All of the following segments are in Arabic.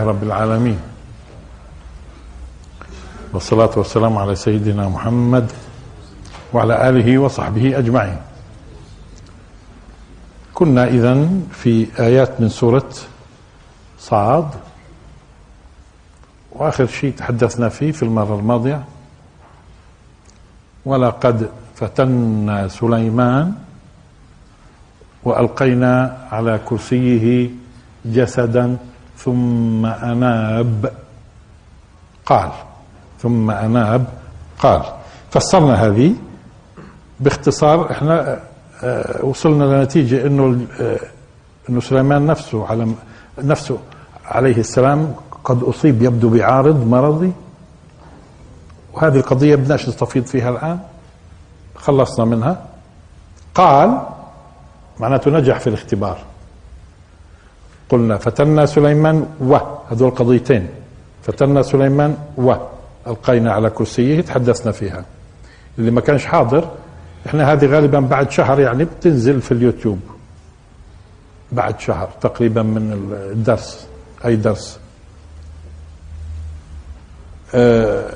لله رب العالمين. والصلاة والسلام على سيدنا محمد وعلى آله وصحبه أجمعين. كنا إذا في آيات من سورة صعاد وآخر شيء تحدثنا فيه في المرة الماضية. ولقد فتنا سليمان وألقينا على كرسيه جسدا ثم أناب. قال. ثم أناب. قال. فسرنا هذه باختصار إحنا آه، وصلنا لنتيجة إنه آه، إنه سليمان نفسه على نفسه عليه السلام قد أصيب يبدو بعارض مرضي. وهذه القضية بدناش نستفيض فيها الآن. خلصنا منها. قال معناته نجح في الاختبار. قلنا فتنا سليمان و هذول قضيتين. فتنا سليمان و ألقينا على كرسيه تحدثنا فيها. اللي ما كانش حاضر إحنا هذه غالبا بعد شهر يعني بتنزل في اليوتيوب. بعد شهر تقريبا من الدرس أي درس. آه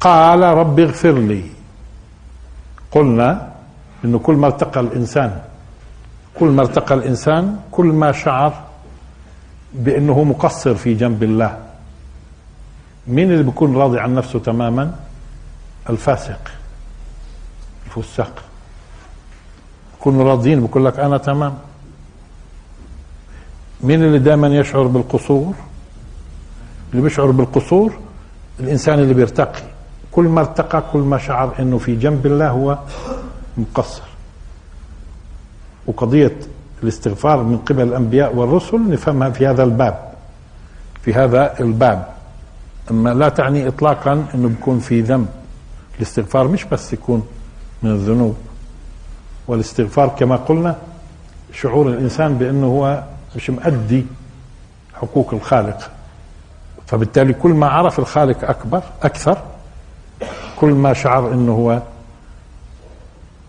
قال رب اغفر لي. قلنا إنه كل ما ارتقى الإنسان كل ما ارتقى الإنسان كل ما شعر بأنه مقصر في جنب الله. مين اللي بيكون راضي عن نفسه تماما؟ الفاسق الفساق. يكونوا راضيين بقول لك أنا تمام. مين اللي دائما يشعر بالقصور؟ اللي بيشعر بالقصور الإنسان اللي بيرتقي. كل ما ارتقى كل ما شعر إنه في جنب الله هو مقصر. وقضية الاستغفار من قبل الأنبياء والرسل نفهمها في هذا الباب في هذا الباب. أما لا تعني إطلاقا أنه بيكون في ذنب. الاستغفار مش بس يكون من الذنوب. والاستغفار كما قلنا شعور الإنسان بأنه هو مش مؤدي حقوق الخالق. فبالتالي كل ما عرف الخالق أكبر أكثر كل ما شعر أنه هو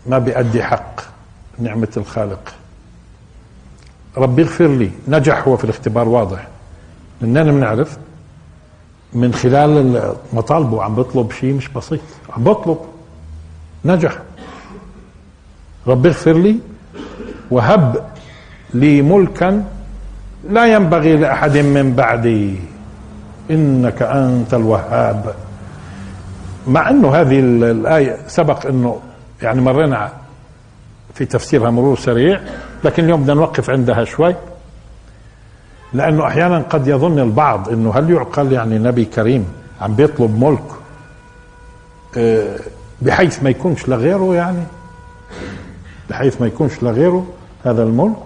ما بيأدي حق. نعمة الخالق. ربي اغفر لي. نجح هو في الاختبار واضح. مننا بنعرف؟ من خلال مطالبه عم بطلب شيء مش بسيط. عم بطلب. نجح. ربي اغفر لي. وهب لي ملكا لا ينبغي لأحد من بعدي. إنك أنت الوهاب. مع أنه هذه الآية سبق أنه يعني مرينا في تفسيرها مرور سريع لكن اليوم بدنا نوقف عندها شوي. لأنه أحيانا قد يظن البعض إنه هل يعقل يعني نبي كريم عم بيطلب ملك آه، بحيث ما يكونش لغيره يعني؟ بحيث ما يكونش لغيره هذا الملك؟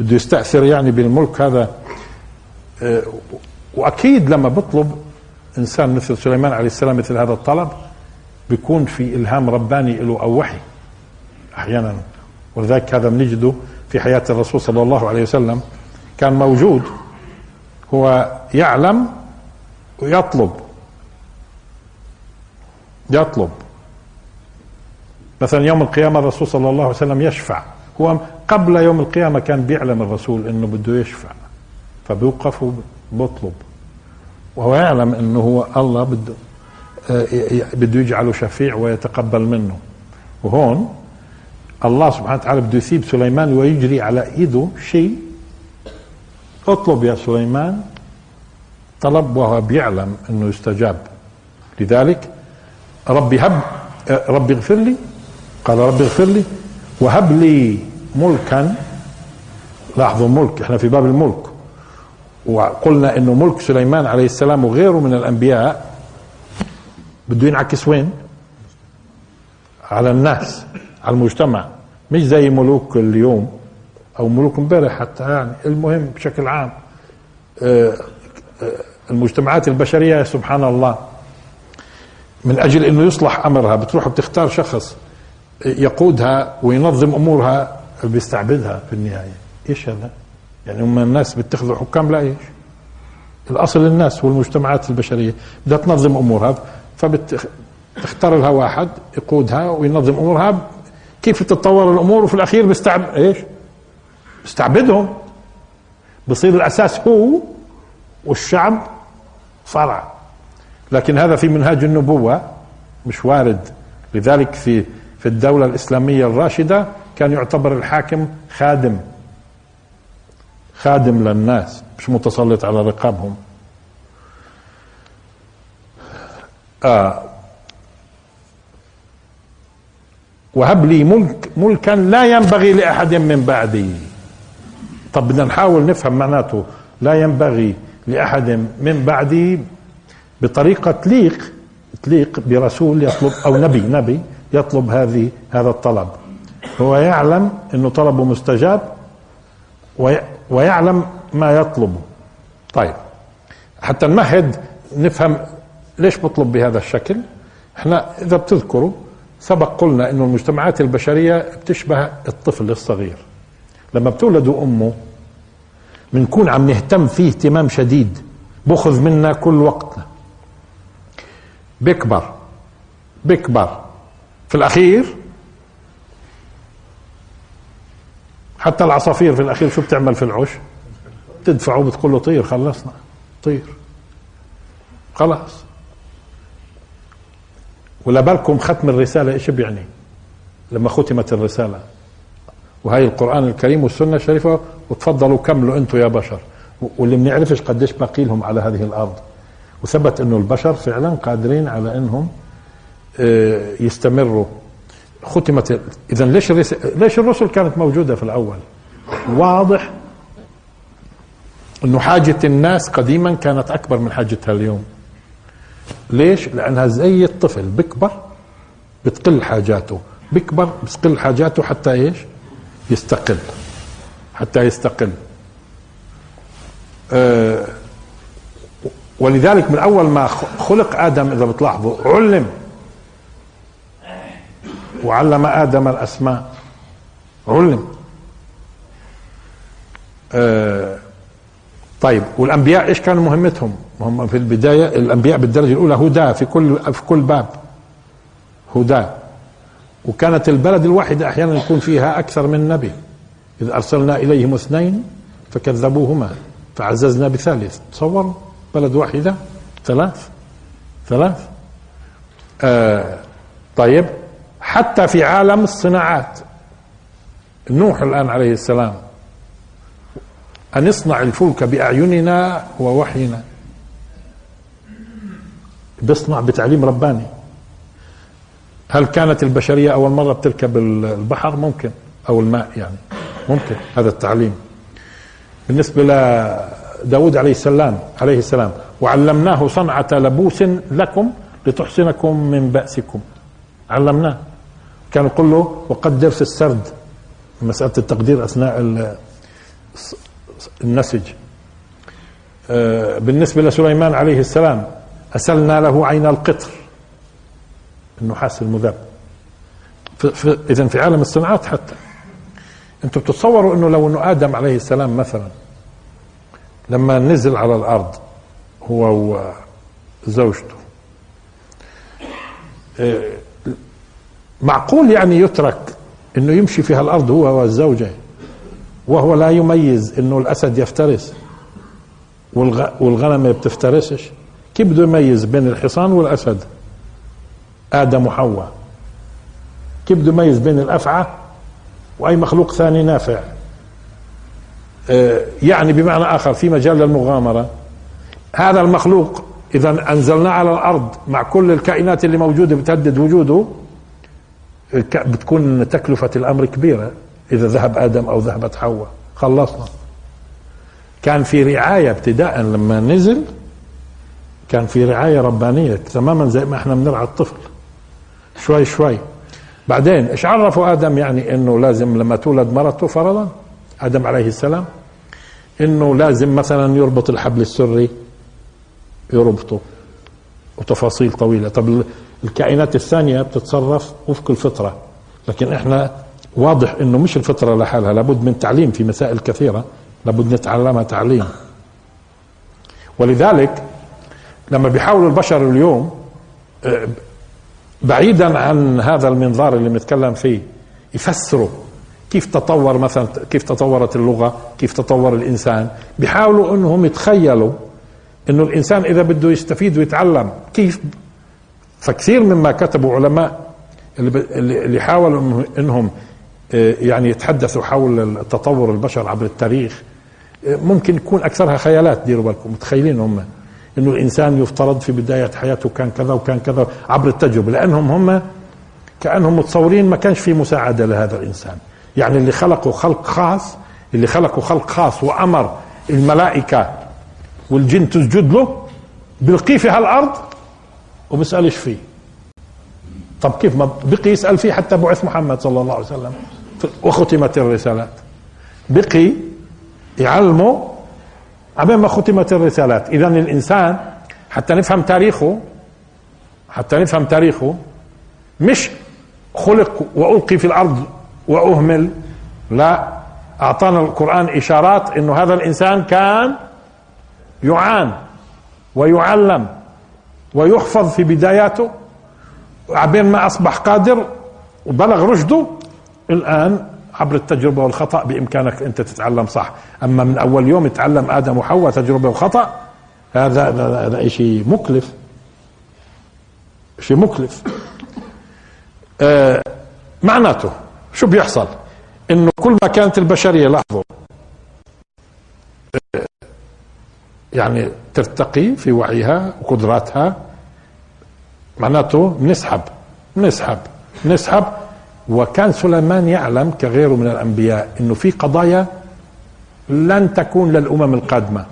بده يستأثر يعني بالملك هذا آه، وأكيد لما بيطلب إنسان مثل سليمان عليه السلام مثل هذا الطلب بيكون في إلهام رباني له أو وحي. أحيانا ولذلك هذا بنجده في حياة الرسول صلى الله عليه وسلم كان موجود هو يعلم ويطلب. يطلب. مثلا يوم القيامة الرسول صلى الله عليه وسلم يشفع. هو قبل يوم القيامة كان بيعلم الرسول إنه بده يشفع فبيوقف وبيطلب. وهو يعلم إنه هو الله بده آه، بده يجعله شفيع ويتقبل منه. وهون الله سبحانه وتعالى بده يسيب سليمان ويجري على إيده شيء. اطلب يا سليمان. طلب وهو بيعلم إنه يستجاب. لذلك ربي هب ربي اغفر لي. قال ربي اغفر لي. وهب لي ملكا. لاحظوا ملك إحنا في باب الملك. وقلنا إنه ملك سليمان عليه السلام وغيره من الأنبياء. بده ينعكس وين؟ على الناس. على المجتمع. مش زي ملوك اليوم أو ملوك امبارح حتى يعني. المهم بشكل عام آه، آه، المجتمعات البشرية سبحان الله من أجل إنه يصلح أمرها بتروح بتختار شخص يقودها وينظم أمورها بيستعبدها في النهاية. إيش هذا؟ يعني هم الناس بيتخذوا حكام؟ لا إيش؟ الأصل الناس والمجتمعات البشرية. بدها تنظم أمورها فبتختار لها واحد يقودها وينظم أمورها كيف تتطور الأمور وفي الأخير بيستعب إيش؟ بيستعبدهم. بصير الأساس هو والشعب فرع لكن هذا في منهاج النبوة مش وارد. لذلك في في الدولة الإسلامية الراشدة كان يعتبر الحاكم خادم. خادم للناس مش متسلط على رقابهم. آه وهب لي ملك ملكا لا ينبغي لأحد من بعدي. طب بدنا نحاول نفهم معناته. لا ينبغي لأحد من بعدي بطريقة تليق تليق برسول يطلب أو نبي نبي يطلب هذه هذا الطلب. هو يعلم إنه طلبه مستجاب ويعلم ما يطلبه طيب حتى نمهد نفهم ليش بطلب بهذا الشكل. إحنا إذا بتذكروا سبق قلنا إنه المجتمعات البشرية بتشبه الطفل الصغير. لما بتولدوا أمه بنكون عم نهتم فيه اهتمام شديد بخذ منا كل وقتنا. بيكبر بيكبر في الأخير حتى العصافير في الأخير شو بتعمل في العش؟ تدفعه بتقول له طير خلصنا. طير. خلاص ولا بالكم ختم الرسالة إيش بيعني؟ لما ختمت الرسالة. وهي القرآن الكريم والسنة الشريفة وتفضلوا كملوا أنتم يا بشر. واللي بنعرفش قديش باقي لهم على هذه الأرض. وثبت إنه البشر فعلا قادرين على إنهم آه، يستمروا. ختمت اذا ليش ليش الرسل كانت موجودة في الأول؟ واضح إنه حاجة الناس قديما كانت أكبر من حاجتها اليوم. ليش؟ لأنها زي الطفل بكبر بتقل حاجاته بكبر بتقل حاجاته حتى إيش؟ يستقل حتى يستقل. أه ولذلك من أول ما خلق آدم إذا بتلاحظوا علم. وعلم آدم الأسماء علم. أه طيب والأنبياء إيش كانوا مهمتهم؟ هم في البداية الأنبياء بالدرجة الأولى هدى في كل في كل باب هدى. وكانت البلد الواحدة أحيانا يكون فيها أكثر من نبي. إذ أرسلنا إليهم اثنين فكذبوهما فعززنا بثالث. تصوروا بلد واحدة ثلاث ثلاث. آه طيب حتى في عالم الصناعات. نوح الآن عليه السلام أن نصنع الفلك بأعيننا ووحينا. بيصنع بتعليم رباني. هل كانت البشرية أول مرة بتركب البحر؟ ممكن. أو الماء يعني. ممكن. هذا التعليم. بالنسبة لداود عليه السلام عليه السلام. وعلمناه صنعة لبوس لكم لتحسنكم من بأسكم. علمناه. كان يقول له وقدر في السرد. مسألة التقدير أثناء النسج. آه، بالنسبة لسليمان عليه السلام أسلنا له عين القطر. النحاس المذاب إذا في عالم الصناعات حتى. أنتم بتتصوروا أنه لو أنه آدم عليه السلام مثلا لما نزل على الأرض هو وزوجته. آه، معقول يعني يترك إنه يمشي في هالأرض هو والزوجه وهو لا يميز إنه الأسد يفترس والغنم ما بتفترسش. كيف بده يميز بين الحصان والأسد؟ آدم وحواء. كيف بده يميز بين الأفعى وأي مخلوق ثاني نافع؟ آه، يعني بمعنى آخر في مجال للمغامرة. هذا المخلوق إذا أنزلناه على الأرض مع كل الكائنات اللي موجودة بتهدد وجوده بتكون تكلفة الأمر كبيرة. إذا ذهب آدم أو ذهبت حواء. خلصنا. كان في رعاية ابتداء لما نزل كان في رعاية ربانية تماما زي ما إحنا بنرعى الطفل. شوي شوي. بعدين إيش عرفوا آدم؟ يعني إنه لازم لما تولد مرته فرضا. آدم عليه السلام. إنه لازم مثلا يربط الحبل السري يربطه. وتفاصيل طويلة. طب الكائنات الثانية بتتصرف وفق الفطرة. لكن إحنا واضح إنه مش الفطرة لحالها لابد من تعليم في مسائل كثيرة لابد نتعلمها تعليم. ولذلك لما بيحاولوا البشر اليوم بعيدا عن هذا المنظار اللي بنتكلم فيه يفسروا كيف تطور مثلا كيف تطورت اللغة كيف تطور الإنسان. بيحاولوا أنهم يتخيلوا أنه الإنسان إذا بده يستفيد ويتعلم كيف. فكثير مما كتبوا علماء اللي حاولوا إنهم آه، يعني يتحدثوا حول تطور البشر عبر التاريخ آه، ممكن يكون أكثرها خيالات ديروا بالكم متخيلين هم إنه الإنسان يفترض في بداية حياته كان كذا وكان كذا عبر التجربة لأنهم هم كأنهم متصورين ما كانش في مساعدة لهذا الإنسان. يعني اللي خلقه خلق خاص اللي خلقه خلق خاص وأمر الملائكة والجن تسجد له بلقيه في هالأرض وبسالش فيه؟ طب كيف ما بقي يسأل فيه حتى بعث محمد صلى الله عليه وسلم. وختمت الرسالات. بقي يعلمه عبين ما ختمت الرسالات. اذا الإنسان حتى نفهم تاريخه حتى نفهم تاريخه مش خلق وألقي في الأرض وأهمل. لا أعطانا القرآن إشارات إنه هذا الإنسان كان يعان ويعلم ويحفظ في بداياته. عبين ما أصبح قادر وبلغ رشده الآن عبر التجربة والخطأ بإمكانك أنت تتعلم صح. أما من أول يوم يتعلم آدم وحواء تجربة وخطأ هذا هذا شيء مكلف. شيء مكلف. آه معناته شو بيحصل؟ إنه كل ما كانت البشرية لاحظوا آه، يعني ترتقي في وعيها وقدراتها معناته نسحب نسحب نسحب. وكان سليمان يعلم كغيره من الأنبياء إنه في قضايا لن تكون للأمم القادمة.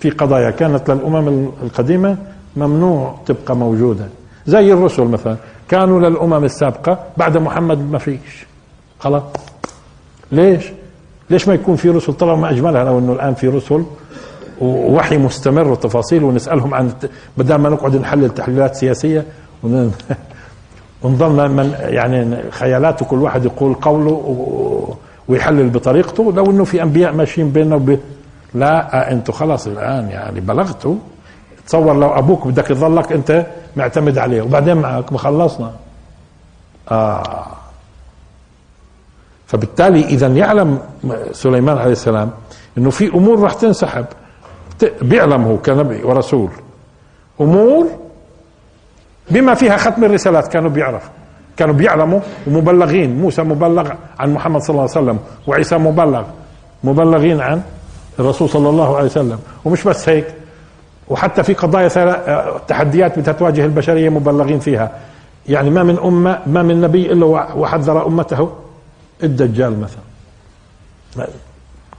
في قضايا كانت للأمم القديمة ممنوع تبقى موجوده زي الرسل مثلا كانوا للأمم السابقة بعد محمد ما فيش. خلاص. ليش؟ ليش ما يكون في رسل؟ طلعوا ما أجملها لو إنه الآن في رسل ووحي مستمر وتفاصيل ونسألهم عن بدل ما نقعد نحلل تحليلات سياسية ونضلنا من يعني خيالات وكل واحد يقول قوله ويحلل بطريقته لو إنه في أنبياء ماشيين بيننا وبين لا أنتم خلاص الآن يعني بلغتوا. تصور لو أبوك بدك تظلك أنت معتمد عليه وبعدين معك خلصنا آه. فبالتالي اذا يعلم سليمان عليه السلام إنه في أمور راح تنسحب. بيعلم هو كنبي ورسول. أمور بما فيها ختم الرسالات كانوا بيعرفوا. كانوا بيعلموا ومبلغين. موسى مبلغ عن محمد صلى الله عليه وسلم وعيسى مبلغ. مبلغين عن الرسول صلى الله عليه وسلم. ومش بس هيك. وحتى في قضايا تحديات بتتواجه البشرية مبلغين فيها. يعني ما من أمة ما من نبي إلا وحذر أمته. الدجال مثلا.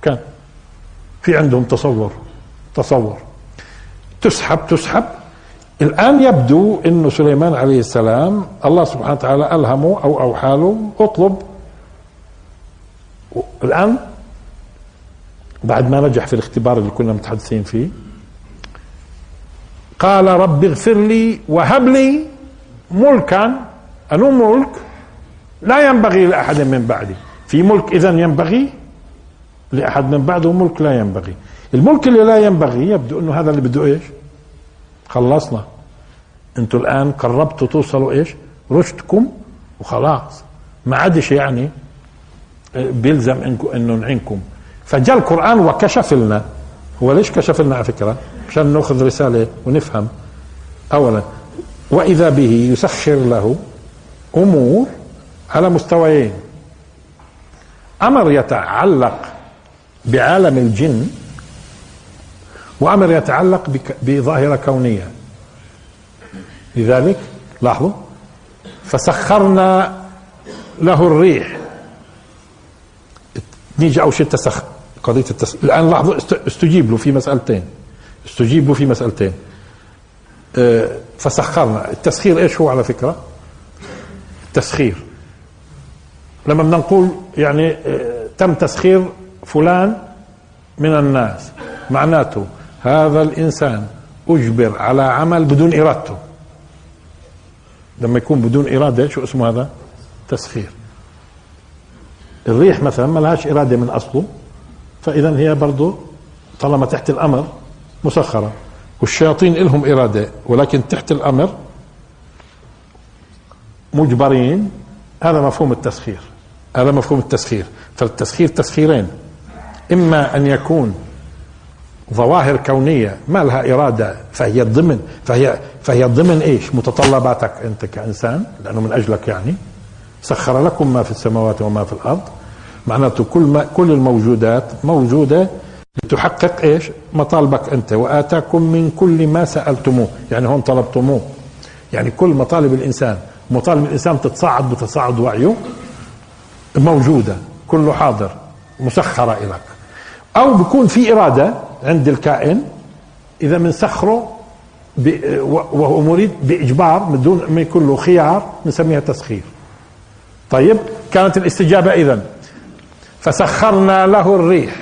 كان في عندهم تصور. تصور تسحب تسحب. الآن يبدو أنه سليمان عليه السلام الله سبحانه وتعالى ألهمه أو أوحى له اطلب. الآن بعد ما نجح في الاختبار اللي كنا متحدثين فيه قال رب اغفر لي وهب لي ملكا. أنو ملك؟ لا ينبغي لأحد من بعدي. في ملك إذا ينبغي لأحد من بعده ملك لا ينبغي. الملك اللي لا ينبغي يبدو إنه هذا اللي بده إيش؟ خلصنا. أنتوا الآن قربتوا توصلوا إيش؟ رشدكم وخلاص. ما عادش يعني بيلزم انكم إنه نعينكم. فجاء القرآن وكشف لنا. هو ليش كشف لنا على فكرة؟ عشان نأخذ رسالة ونفهم. اولا وإذا به يسخر له أمور على مستويين. أمر يتعلق بعالم الجن وأمر يتعلق بظاهرة كونية. لذلك لاحظوا فسخرنا له الريح. نيجي أول شيء التسخ قضية التسخ الآن لاحظوا استجيب له في مسألتين. استجيب له في مسألتين. آه، فسخرنا. التسخير إيش هو على فكرة؟ التسخير. لما بدنا نقول يعني آه، تم تسخير فلان من الناس معناته هذا الإنسان أجبر على عمل بدون إرادته. لما يكون بدون إرادة شو اسمه هذا؟ تسخير. الريح مثلا ما لهاش إرادة من أصله فاذا هي برضه طالما تحت الأمر مسخرة. والشياطين لهم إرادة ولكن تحت الأمر مجبرين. هذا مفهوم التسخير. هذا مفهوم التسخير. فالتسخير تسخيرين. إما أن يكون ظواهر كونية ما لها إرادة فهي ضمن فهي فهي ضمن إيش؟ متطلباتك أنت كإنسان لأنه من أجلك يعني. سخر لكم ما في السماوات وما في الأرض. معناته كل ما كل الموجودات موجودة لتحقق إيش؟ مطالبك أنت. وآتاكم من كل ما سألتموه. يعني هون طلبتموه. يعني كل مطالب الإنسان مطالب الإنسان تتصاعد بتصاعد وعيه موجودة كله حاضر مسخرة إليك. أو بيكون في إرادة عند الكائن إذا بنسخره وهو مريد بإجبار من دون ما يكون له خيار بنسميها تسخير. طيب كانت الاستجابة إذا فسخرنا له الريح.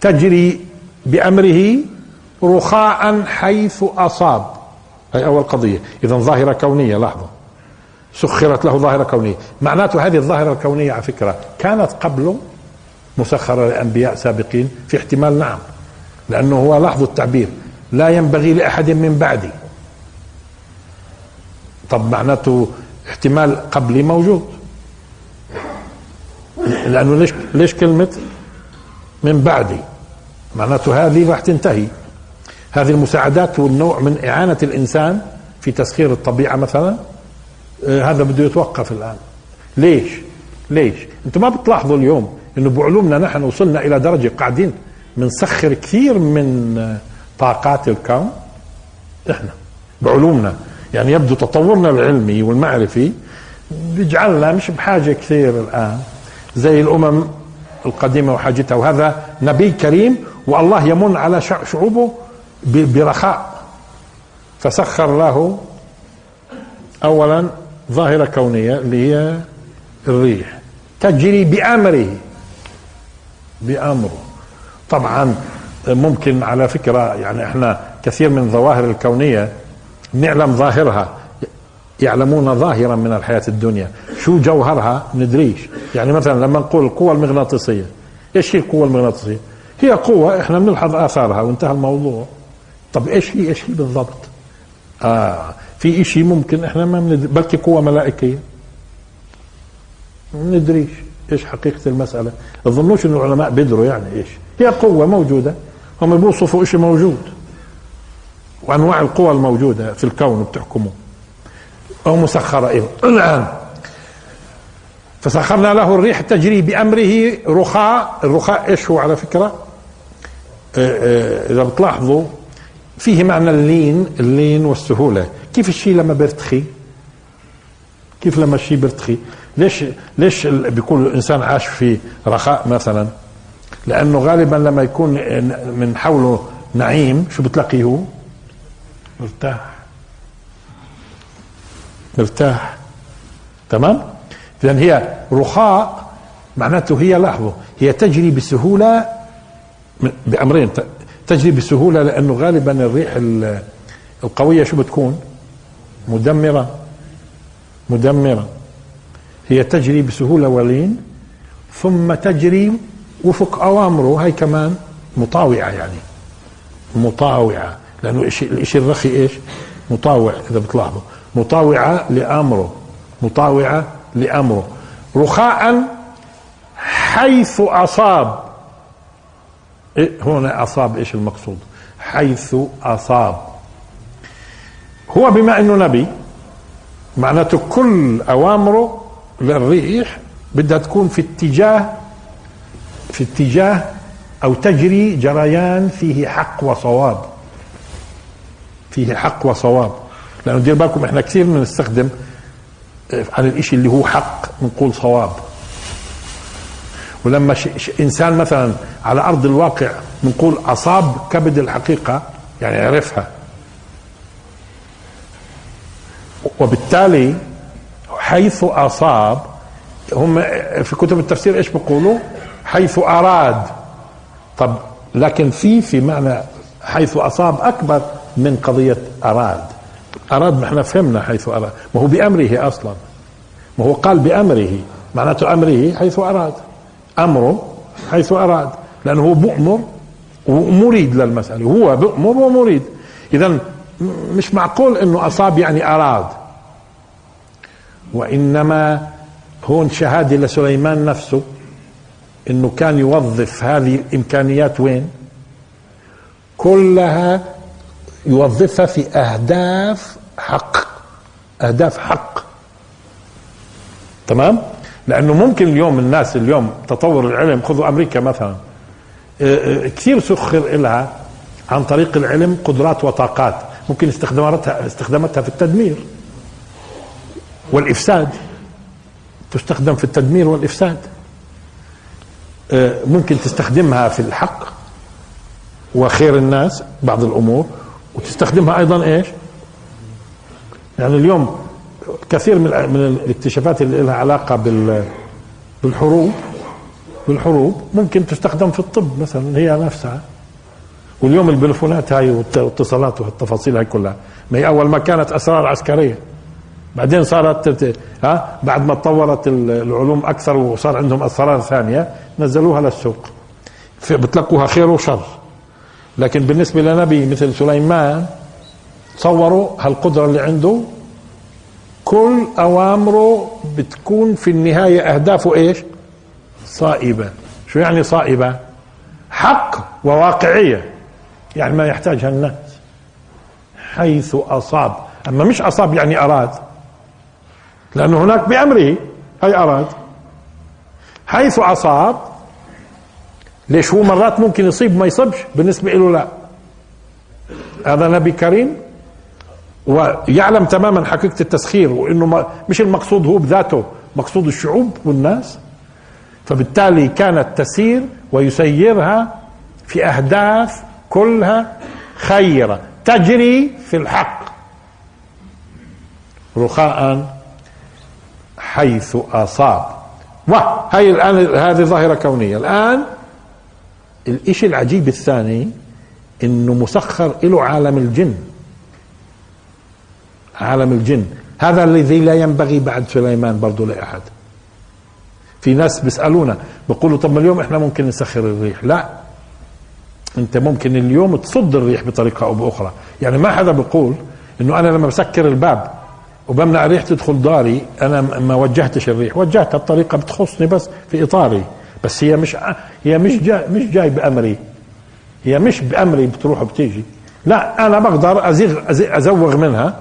تجري بأمره رخاء حيث أصاب. هي أول قضية. إذا ظاهرة كونية لحظة سخرت له ظاهرة كونية. معناته هذه الظاهرة الكونية على فكرة كانت قبله مسخرة لأنبياء سابقين في احتمال نعم لأنه هو لاحظوا التعبير لا ينبغي لأحد من بعدي. طب معناته احتمال قبلي موجود. لأنه ليش ليش كلمة من بعدي؟ معناته هذه راح تنتهي. هذه المساعدات والنوع من إعانة الإنسان في تسخير الطبيعة مثلا. آه، هذا بده يتوقف الآن. ليش؟ ليش؟ أنتم ما بتلاحظوا اليوم إنه بعلومنا نحن وصلنا إلى درجة قاعدين بنسخر كثير من طاقات الكون. إحنا بعلومنا. يعني يبدو تطورنا العلمي والمعرفي بيجعلنا مش بحاجة كثير الآن. زي الأمم القديمة وحاجتها. وهذا نبي كريم والله يمن على شعوبه برخاء. فسخر له اولا ظاهرة كونية اللي هي الريح. تجري بأمره. بامره طبعا ممكن على فكرة يعني إحنا كثير من الظواهر الكونية نعلم ظاهرها يعلمون ظاهرا من الحياة الدنيا. شو جوهرها؟ ندريش. يعني مثلا لما نقول القوة المغناطيسية إيش هي القوة المغناطيسية؟ هي قوة إحنا بنلحظ آثارها وانتهى الموضوع. طب إيش هي؟ إيش هي بالضبط؟ آه في شيء ممكن إحنا ما بندري بلكي قوه ملائكية. ما بندريش. إيش حقيقة المسألة؟ تظنوش انه العلماء بيدروا يعني إيش؟ هي قوة موجودة هم بيوصفوا شيء موجود. وأنواع القوى الموجودة في الكون بتحكمه. أو مسخرة أيضا الآن فسخرنا له الريح تجري بأمره رخاء. الرخاء إيش هو على فكرة؟ آه، آه، إذا بتلاحظوا فيه معنى اللين اللين والسهولة. كيف الشيء لما بيرتخي؟ كيف لما الشيء بيرتخي؟ ليش ليش بيكون الإنسان عاش في رخاء مثلا؟ لأنه غالبا لما يكون من حوله نعيم شو بتلاقيه هو؟ مرتاح. مرتاح. تمام؟ اذا هي رخاء معناته هي لحظه هي تجري بسهولة بأمرين. تجري بسهولة لأنه غالبا الريح القوية شو بتكون؟ مدمرة. مدمرة. هي تجري بسهولة ولين ثم تجري وفق أوامره. هاي كمان مطاوعة يعني مطاوعة لأنه الشيء الرخي إيش؟ مطاوع إذا بتلاحظوا. مطاوعة لأمره مطاوعة لأمره. رخاء حيث أصاب. إيه هنا أصاب إيش المقصود؟ حيث أصاب. هو بما أنه نبي معناته كل أوامره للريح بدها تكون في اتجاه في اتجاه أو تجري جريان فيه حق وصواب. فيه حق وصواب. لأنه دير بالكم إحنا كثير بنستخدم عن الإشي اللي هو حق نقول صواب. ولما ش... ش... إنسان مثلا على أرض الواقع بنقول أصاب كبد الحقيقة يعني عرفها. وبالتالي حيث أصاب هم في كتب التفسير إيش بيقولوا؟ حيث أراد. طب لكن في في معنى حيث أصاب أكبر من قضية أراد. أراد ما إحنا فهمنا حيث أراد. ما هو بأمره أصلا. ما هو قال بأمره. معناته أمره حيث أراد. أمره حيث أراد. لأنه هو مؤمر ومريد للمسألة. هو بؤمر ومريد. اذا مش معقول إنه أصاب يعني أراد. وإنما هون شهادة لسليمان نفسه إنه كان يوظف هذه الإمكانيات وين؟ كلها يوظفها في أهداف حق أهداف حق. تمام؟ لأنه ممكن اليوم الناس اليوم تطور العلم خذوا أمريكا مثلا. آه، آه، كثير سخر لها عن طريق العلم قدرات وطاقات. ممكن استخداماتها استخداماتها في التدمير. والإفساد تستخدم في التدمير والإفساد. آه، ممكن تستخدمها في الحق وخير الناس بعض الأمور وتستخدمها أيضا إيش؟ يعني اليوم كثير من الاكتشافات اللي لها علاقة بال بالحروب بالحروب ممكن تستخدم في الطب مثلا هي نفسها. واليوم البلفونات هاي والاتصالات والتفاصيل هاي كلها. ما هي أول ما كانت أسرار عسكرية. بعدين صارت ها بعد ما تطورت العلوم أكثر وصار عندهم اسرار ثانية نزلوها للسوق. بتلقوها خير وشر. لكن بالنسبة لنبي مثل سليمان تصوروا هالقدرة اللي عنده. كل أوامره بتكون في النهاية أهدافه إيش؟ صائبة. شو يعني صائبة؟ حق وواقعية. يعني ما يحتاجها الناس. حيث أصاب. أما مش أصاب يعني أراد. لأنه هناك بأمره هي أراد؟ حيث أصاب ليش هو مرات ممكن يصيب ما يصبش؟ بالنسبة له لا. هذا نبي كريم ويعلم تماما حقيقة التسخير وإنه مش المقصود هو بذاته مقصود الشعوب والناس. فبالتالي كانت تسير ويسيرها في أهداف كلها خيرة تجري في الحق. رخاء حيث أصاب. وهي الآن هذه ظاهرة كونية. الآن الإشي العجيب الثاني إنه مسخر له عالم الجن. عالم الجن. هذا الذي لا ينبغي بعد سليمان برضه لأحد. في ناس بيسألونا بيقولوا طب ما اليوم إحنا ممكن نسخر الريح؟ لا. أنت ممكن اليوم تصد الريح بطريقة أو بأخرى. يعني ما حدا بيقول إنه أنا لما بسكر الباب وبمنع الريح تدخل داري. أنا ما وجهتش الريح. وجهتها بطريقه بتخصني بس في إطاري. بس هي مش هي مش جاي مش جاي بأمري. هي مش بأمري بتروح وبتيجي. لا أنا بقدر ازيغ أزوغ منها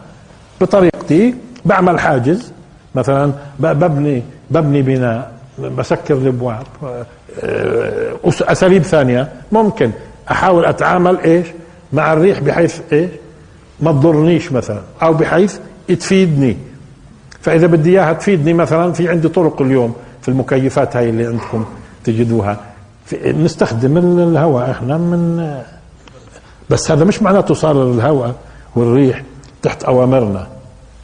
بطريقتي. بعمل حاجز. مثلا ببني ببني بناء. بسكر الأبواب. آه، أساليب ثانية. ممكن أحاول أتعامل إيش؟ مع الريح بحيث إيش؟ ما تضرنيش مثلا. أو بحيث تفيدني. فإذا بدي إياها تفيدني مثلا في عندي طرق اليوم في المكيفات هاي اللي عندكم تجدوها. نستخدم الهواء إحنا من بس هذا مش معناته صار الهواء والريح تحت أوامرنا.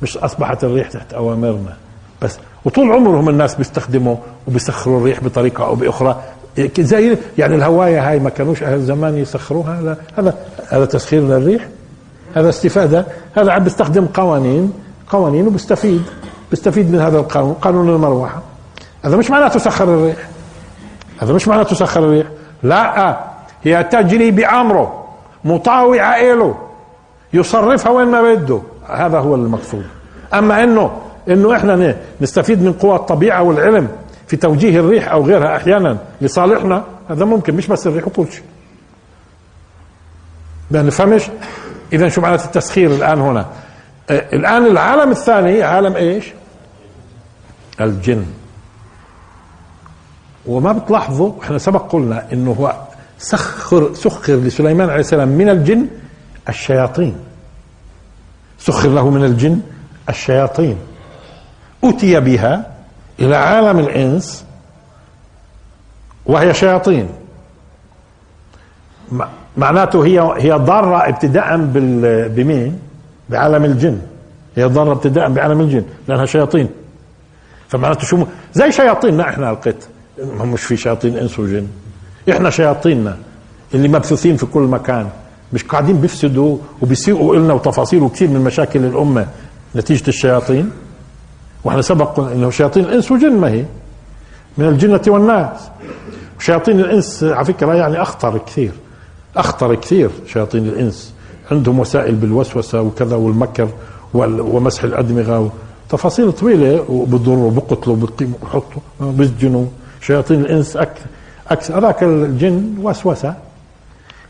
مش أصبحت الريح تحت أوامرنا. بس وطول عمرهم الناس بيستخدموا وبيسخروا الريح بطريقة أو بأخرى. زي يعني الهواية هاي ما كانوش أهل زمان يسخروها. هذا هذا تسخير للريح. هذا استفادة هذا عم بيستخدم قوانين قوانين وبيستفيد بيستفيد من هذا القانون قانون المروحة. هذا مش معناته سخر الريح. هذا مش معناته سخر الريح. لا هي تجري بأمره مطاوعة له يصرفها وين ما بده. هذا هو المقصود. أما إنه إنه إحنا نستفيد من قوى الطبيعة والعلم في توجيه الريح أو غيرها أحيانا لصالحنا هذا ممكن مش بس الريح وكل شيء ما نفهمش؟ إذا شو معنى التسخير الآن هنا. آه الآن العالم الثاني عالم إيش؟ الجن. وما بتلاحظوا إحنا سبق قلنا إنه هو سخر سخر لسليمان عليه السلام من الجن الشياطين. سخر له من الجن الشياطين. أتي بها إلى عالم الإنس وهي شياطين. معناته هي هي ضارة ابتداء بمين؟ بعالم الجن. هي ضارة ابتداء بعالم الجن لأنها شياطين. فمعناته شو زي شياطيننا إحنا القيت مش في شياطين إنس وجن. إحنا شياطيننا اللي مبثوثين في كل مكان. مش قاعدين بيفسدوا وبيسيئوا لنا وتفاصيل وكثير من مشاكل الأمة نتيجة الشياطين. وإحنا سبق إنه شياطين الإنس وجن ما هي. من الجنة والناس. شياطين الإنس على فكرة يعني أخطر كثير. أخطر كثير شياطين الإنس. عندهم وسائل بالوسوسة وكذا والمكر ومسح الأدمغة تفاصيل طويلة وبضروا بقتلوا بحطوا بيسجنوا شياطين الإنس أكثر أكثر. هذاك الجن وسوسة.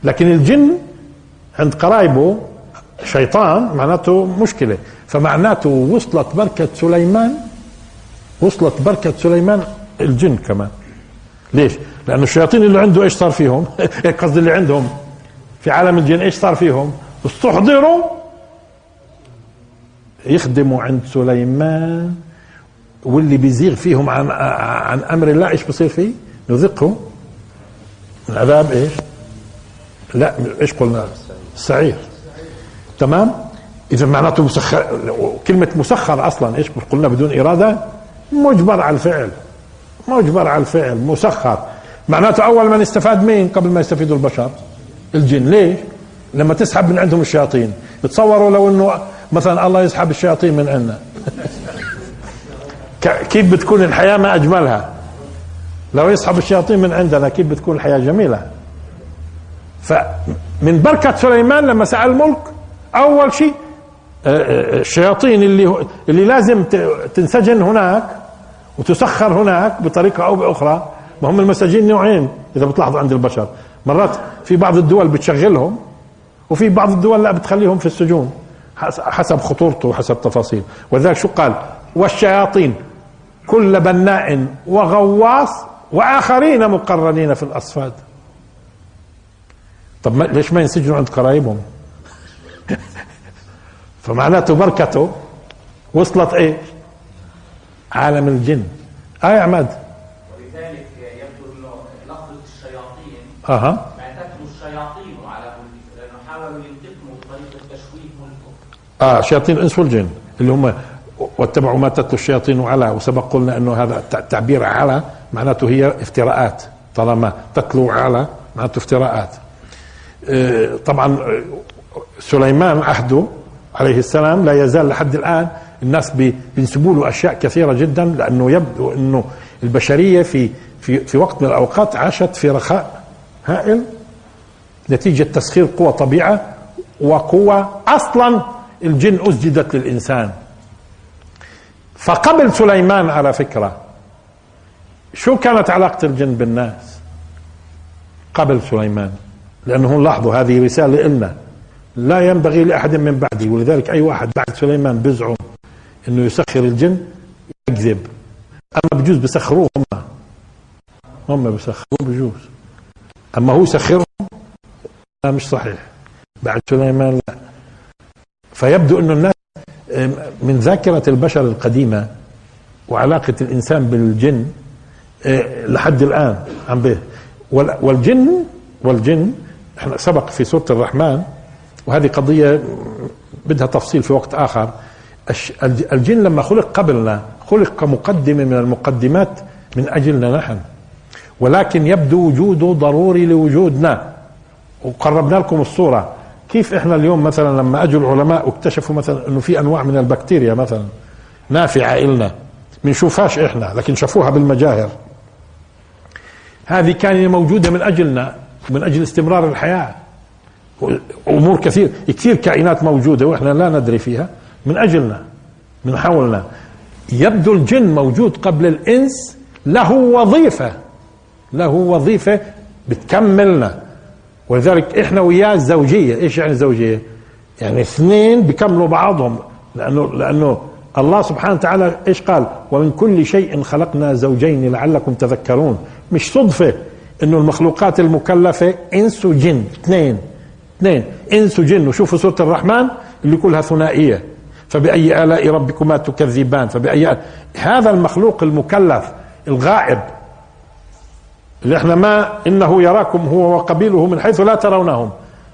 لكن الجن عند قرايبه شيطان معناته مشكلة. فمعناته وصلت بركة سليمان وصلت بركة سليمان الجن كمان. ليش؟ لأنه الشياطين اللي عنده إيش صار فيهم؟ قصدي اللي عندهم في عالم الجن إيش صار فيهم؟ استحضروا يخدموا عند سليمان واللي بيزيغ فيهم عن عن أمر الله إيش بصير فيه؟ نذقه العذاب إيش؟ لا إيش قلنا؟ السعير تمام؟ إذا معناته مسخر كلمة مسخر أصلا إيش قلنا بدون إرادة؟ مجبر على الفعل مجبر على الفعل مسخر معناته أول من استفاد مين قبل ما يستفيدوا البشر؟ الجن. ليش؟ لما تسحب من عندهم الشياطين. بتصوروا لو إنه مثلا الله يسحب الشياطين من عندنا. كيف بتكون الحياة ما أجملها؟ لو يسحب الشياطين من عندنا كيف بتكون الحياة جميلة؟ فمن بركة سليمان لما سأل الملك أول شيء آه، آه، الشياطين اللي اللي لازم تنسجن هناك وتسخر هناك بطريقة أو بأخرى ما هم المساجين نوعين إذا بتلاحظوا عند البشر. مرات في بعض الدول بتشغلهم وفي بعض الدول لا بتخليهم في السجون حسب خطورته وحسب تفاصيل. ولذلك شو قال؟ والشياطين كل بناء وغواص وآخرين مقرنين في الأصفاد. طب ليش ما ينسجنوا عند قرايبهم؟ فمعناته بركته وصلت إيه؟ عالم الجن. آه يا عماد ولذلك يبدو انه لفظه الشياطين أها آه شياطين الإنس والجن اللي هم واتبعوا ما تتلو الشياطين على وسبق قلنا إنه هذا التعبير على معناته هي افتراءات طالما تتلو على معناته افتراءات. آه، طبعا آه، سليمان عهده عليه السلام لا يزال لحد الآن الناس بينسبوا له أشياء كثيرة جدا لأنه يبدو إنه البشرية في في في وقت من الأوقات عاشت في رخاء هائل. نتيجة تسخير قوى طبيعة وقوى أصلا الجن أسجدت للإنسان. فقبل سليمان على فكرة شو كانت علاقة الجن بالناس قبل سليمان؟ لأنهم لاحظوا هذه رسالة لنا. لا ينبغي لأحد من بعدي ولذلك أي واحد بعد سليمان بزعم أنه يسخر الجن يكذب. أما بجوز بسخروه هم. هم بسخروه بجوز. أما هو يسخرهم لا مش صحيح. بعد سليمان لا. فيبدو أن الناس من ذاكرة البشر القديمة وعلاقة الإنسان بالجن آه، لحد الآن عم به. والجن والجن إحنا سبق في سورة الرحمن وهذه قضية بدها تفصيل في وقت آخر. الجن لما خلق قبلنا خلق كمقدمة من المقدمات من أجلنا نحن. ولكن يبدو وجوده ضروري لوجودنا. وقربنا لكم الصورة. كيف إحنا اليوم مثلا لما أجوا العلماء واكتشفوا مثلا إنه في أنواع من البكتيريا مثلا نافعة إلنا؟ بنشوفهاش إحنا لكن شافوها بالمجاهر. هذه كانت موجودة من أجلنا من أجل استمرار الحياة. امور كثير كثير كائنات موجودة وإحنا لا ندري فيها من أجلنا من حولنا. يبدو الجن موجود قبل الإنس له وظيفة. له وظيفة بتكملنا. ولذلك إحنا وياه الزوجية. إيش يعني زوجيه يعني اثنين بيكملوا بعضهم. لأنه لأنه الله سبحانه وتعالى إيش قال؟ ومن كل شيء خلقنا زوجين لعلكم تذكرون. مش صدفة إنه المخلوقات المكلفة إنس وجن. اثنين. اثنين. إنس وجن. وشوفوا سورة الرحمن اللي كلها ثنائية. فبأي آلاء ربكما تكذبان؟ فبأي آلاء هذا المخلوق المكلف الغائب. اللي إحنا ما إنه يراكم هو وقبيله من حيث لا ترونهم.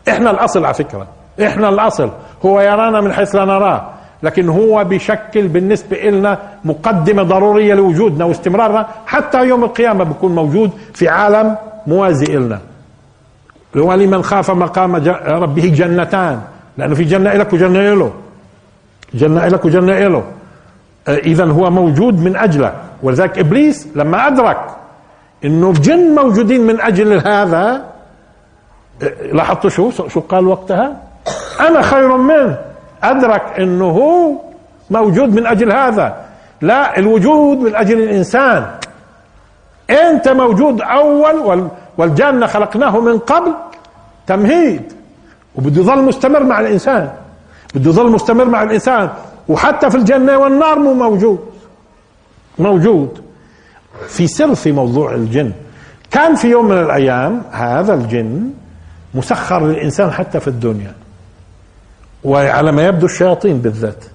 إحنا الأصل على فكرة. إحنا الأصل. هو يرانا من حيث لا نراه لكن هو بشكل بالنسبة لنا مقدمة ضرورية لوجودنا واستمرارنا. حتى يوم القيامة بيكون موجود في عالم موازي لنا ولمن خاف مقام ربه جنتان. لأنه في جنة لك وجنة له جنة لك وجنة له إذا هو موجود من أجلك ولذلك إبليس لما أدرك إنه الجن موجودين من أجل هذا. لاحظتوا شو؟ شو قال وقتها؟ أنا خير منه. أدرك إنه هو موجود من أجل هذا. لا الوجود من أجل الإنسان. أنت موجود أول والجنة خلقناه من قبل. تمهيد. وبده يظل مستمر مع الإنسان. بده يظل مستمر مع الإنسان. وحتى في الجنة والنار مو موجود. موجود. في سر في موضوع الجن. كان في يوم من الأيام هذا الجن مسخر للإنسان حتى في الدنيا. وعلى ما يبدو الشياطين بالذات.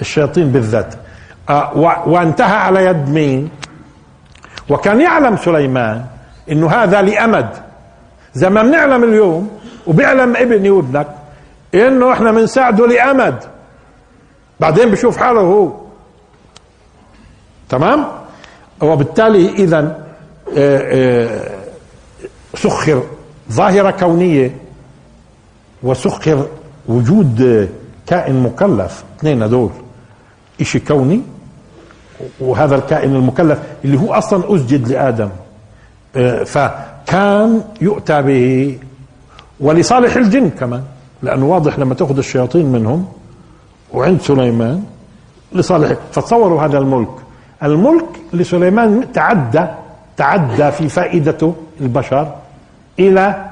الشياطين بالذات. آه وانتهى على يد مين؟ وكان يعلم سليمان إنه هذا لأمد. زي ما بنعلم اليوم وبيعلم ابني وابنك إنه إحنا بنساعده لأمد. بعدين بشوف حاله هو. تمام؟ وبالتالي إذا آه، آه، سخر ظاهرة كونية وسخر وجود كائن مكلف اثنين هذول. شيء كوني وهذا الكائن المكلف اللي هو أصلا أسجد لآدم. آه، فكان يؤتى به ولصالح الجن كمان لأنه واضح لما تأخذ الشياطين منهم وعند سليمان لصالح فتصوروا هذا الملك. الملك لسليمان تعدى تعدى في فائدته البشر إلى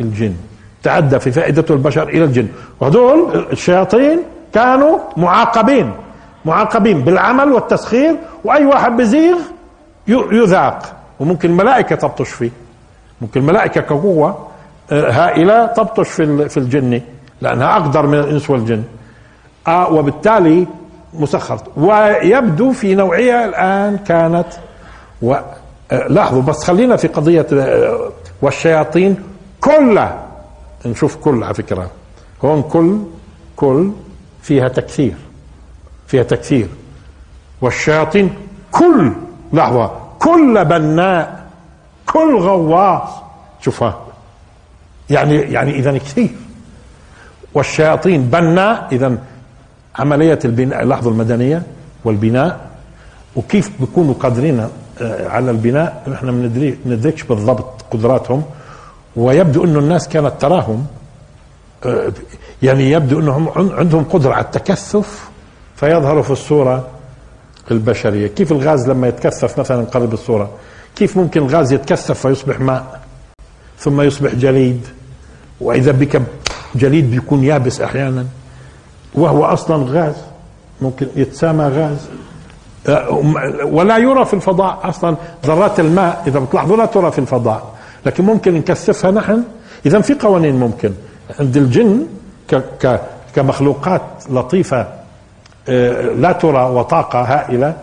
الجن. تعدى في فائدته البشر إلى الجن. وهذول الشياطين كانوا معاقبين معاقبين بالعمل والتسخير وأي واحد بزيغ يذاق. وممكن الملائكة تبطش فيه. ممكن الملائكة كقوة آه، هائلة تبطش في في الجن لأنها أقدر من الإنس والجن. آه وبالتالي مسخر ويبدو في نوعية الآن كانت و آه، لاحظوا بس خلينا في قضية آه، والشياطين كلها. نشوف كل على فكرة. هون كل كل فيها تكثير فيها تكثير والشياطين كل لحظة كل بناء كل غواص. شوفها. يعني يعني إذا كثير. والشياطين بناء إذا عملية البناء اللحظة المدنية والبناء وكيف بيكونوا قادرين آه، على البناء. إحنا ما بندركش بالضبط قدراتهم. ويبدو إنه الناس كانت تراهم آه، يعني يبدو إنهم عندهم قدرة على التكثف فيظهر في الصورة البشرية. كيف الغاز لما يتكثف مثلا قرب الصورة؟ كيف ممكن الغاز يتكثف فيصبح ماء ثم يصبح جليد؟ وإذا بك جليد بيكون يابس أحيانا. وهو أصلا غاز ممكن يتسامى غاز. ولا يرى في الفضاء أصلا ذرات الماء إذا بتلاحظوا لا ترى في الفضاء لكن ممكن نكثفها نحن. إذا في قوانين ممكن. عند الجن كمخلوقات لطيفة آه، لا ترى وطاقة هائلة.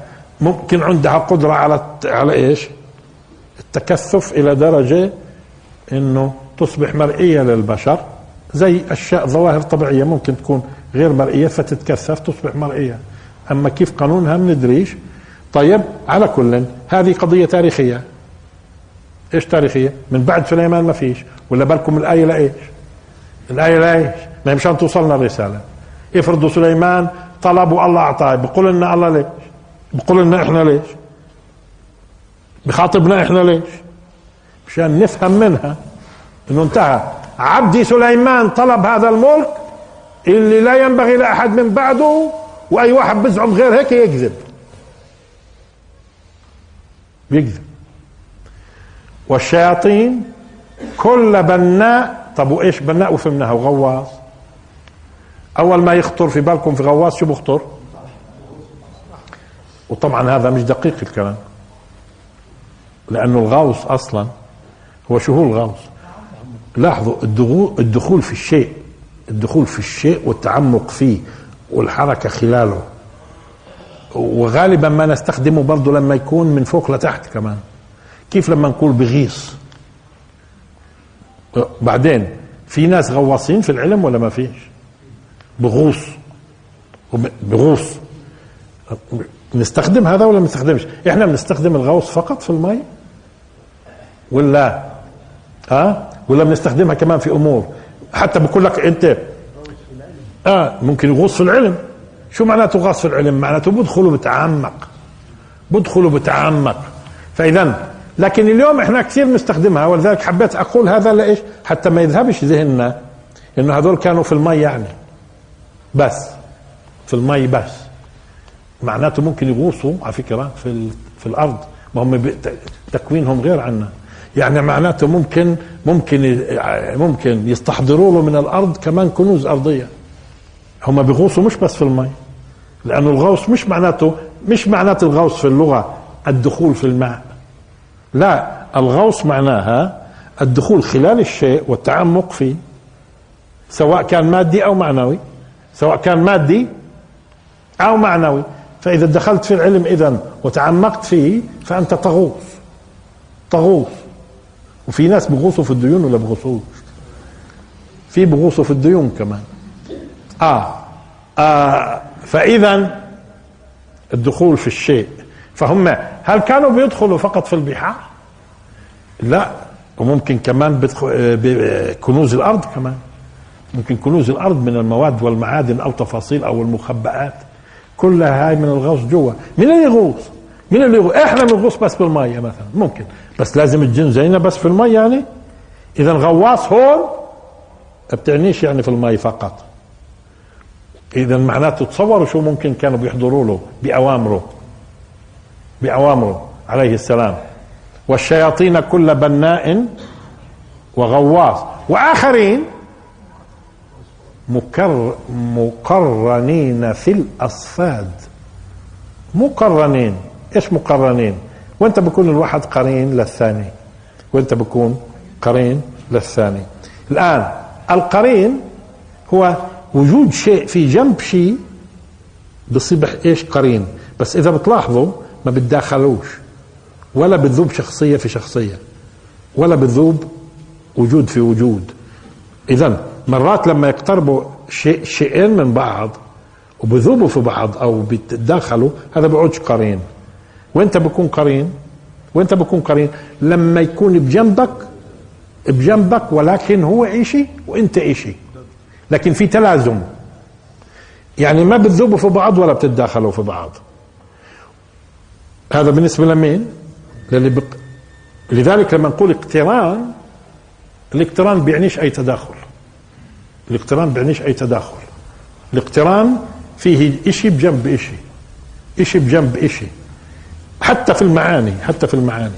ممكن عندها قدرة على على إيش؟ التكثف إلى درجة إنه تصبح مرئية للبشر زي أشياء ظواهر طبيعية ممكن تكون غير مرئية فتتكثف تصبح مرئية. أما كيف قانونها بندريش طيب على كل هذه قضية تاريخية. إيش تاريخية؟ من بعد سليمان ما فيش. ولا بالكم الآية لإيش؟ الآية لإيش؟ ما هي مشان توصلنا الرسالة. افرضوا سليمان طلب والله أعطاه. بقول لنا الله ليش؟ بقول لنا إحنا ليش؟ بخاطبنا إحنا ليش؟ مشان نفهم منها إنه انتهى. عبدي سليمان طلب هذا الملك اللي لا ينبغي لأحد من بعده وأي واحد بزعم غير هيك يكذب. بيكذب والشياطين كل بناء طب وإيش بناء؟ وفهمناها وغواص أول ما يخطر في بالكم في غواص شو بخطر؟ وطبعا هذا مش دقيق الكلام. لأنه الغوص أصلا هو شو هو الغوص؟ لاحظوا الدخول في الشيء. الدخول في الشيء والتعمق فيه والحركة خلاله. وغالبا ما نستخدمه برضه لما يكون من فوق لتحت كمان. كيف لما نقول بغيص؟ بعدين في ناس غواصين في العلم ولا ما فيش؟ بغوص. بغوص. نستخدم هذا ولا ما نستخدمش؟ إحنا بنستخدم الغوص فقط في المي ولا؟ ها؟ ولا بنستخدمها كمان في أمور؟ حتى بقول لك أنت آه ممكن يغوص في العلم. شو معناته غاص في العلم؟ معناته بدخل بتعمق. بدخل بتعمق. فاذا لكن اليوم إحنا كثير بنستخدمها ولذلك حبيت أقول هذا لإيش؟ حتى ما يذهبش ذهننا إنه هذول كانوا في المي يعني. بس. في المي بس. معناته ممكن يغوصوا على فكرة في في الأرض. ما هم تكوينهم غير عنا. يعني معناته ممكن ممكن ممكن يستحضروا له من الأرض كمان كنوز أرضية. هم بيغوصوا مش بس في المي لأنه الغوص مش معناته مش معناته الغوص في اللغة الدخول في الماء. لا الغوص معناها الدخول خلال الشيء والتعمق فيه سواء كان مادي أو معنوي سواء كان مادي أو معنوي. فإذا دخلت في العلم اذا وتعمقت فيه فأنت تغوص تغوص. وفي ناس بغوصوا في الديون ولا بغوصوش؟ في بغوصوا في الديون كمان. آه, آه. فاذا الدخول في الشيء. فهم هل كانوا بيدخلوا فقط في البحار؟ لا. وممكن كمان بدخل بكنوز الأرض كمان. ممكن كنوز الأرض من المواد والمعادن أو تفاصيل أو المخبئات كلها هاي من الغوص جوا. مين اللي يغوص؟ مين اللي يغوص؟ إحنا بنغوص بس بالمية مثلا. ممكن. بس لازم الجن زينا بس في المية يعني؟ إذا غواص هون بتعنيش يعني في المي فقط. إذا معناته تصوروا شو ممكن كانوا بيحضروا له بأوامره. بأوامره. عليه السلام. والشياطين كل بناء وغواص. وآخرين مكر مقرنين في الأصفاد. مقرنين. إيش مقرنين؟ وانت بكون الواحد قرين للثاني. وانت بكون قرين للثاني. الآن القرين هو وجود شيء في جنب شيء بصبح إيش قرين. بس إذا بتلاحظوا ما بتداخلوش. ولا بتذوب شخصية في شخصية. ولا بتذوب وجود في وجود. اذا مرات لما يقتربوا شيء شيئين من بعض وبذوبوا في بعض أو بيتداخلوا هذا بيعودش قرين. وانت بكون قرين؟ وانت بكون قرين؟ لما يكون بجنبك بجنبك ولكن هو اشي وإنت اشي لكن في تلازم. يعني ما بتذوبوا في بعض ولا بتتداخلوا في بعض. هذا بالنسبة لمين؟ للي بق... لذلك لما نقول اقتران الاقتران بيعنيش أي تداخل. الاقتران بيعنيش أي تداخل. الاقتران فيه إشي بجنب إشي. إشي بجنب إشي. حتى في المعاني حتى في المعاني.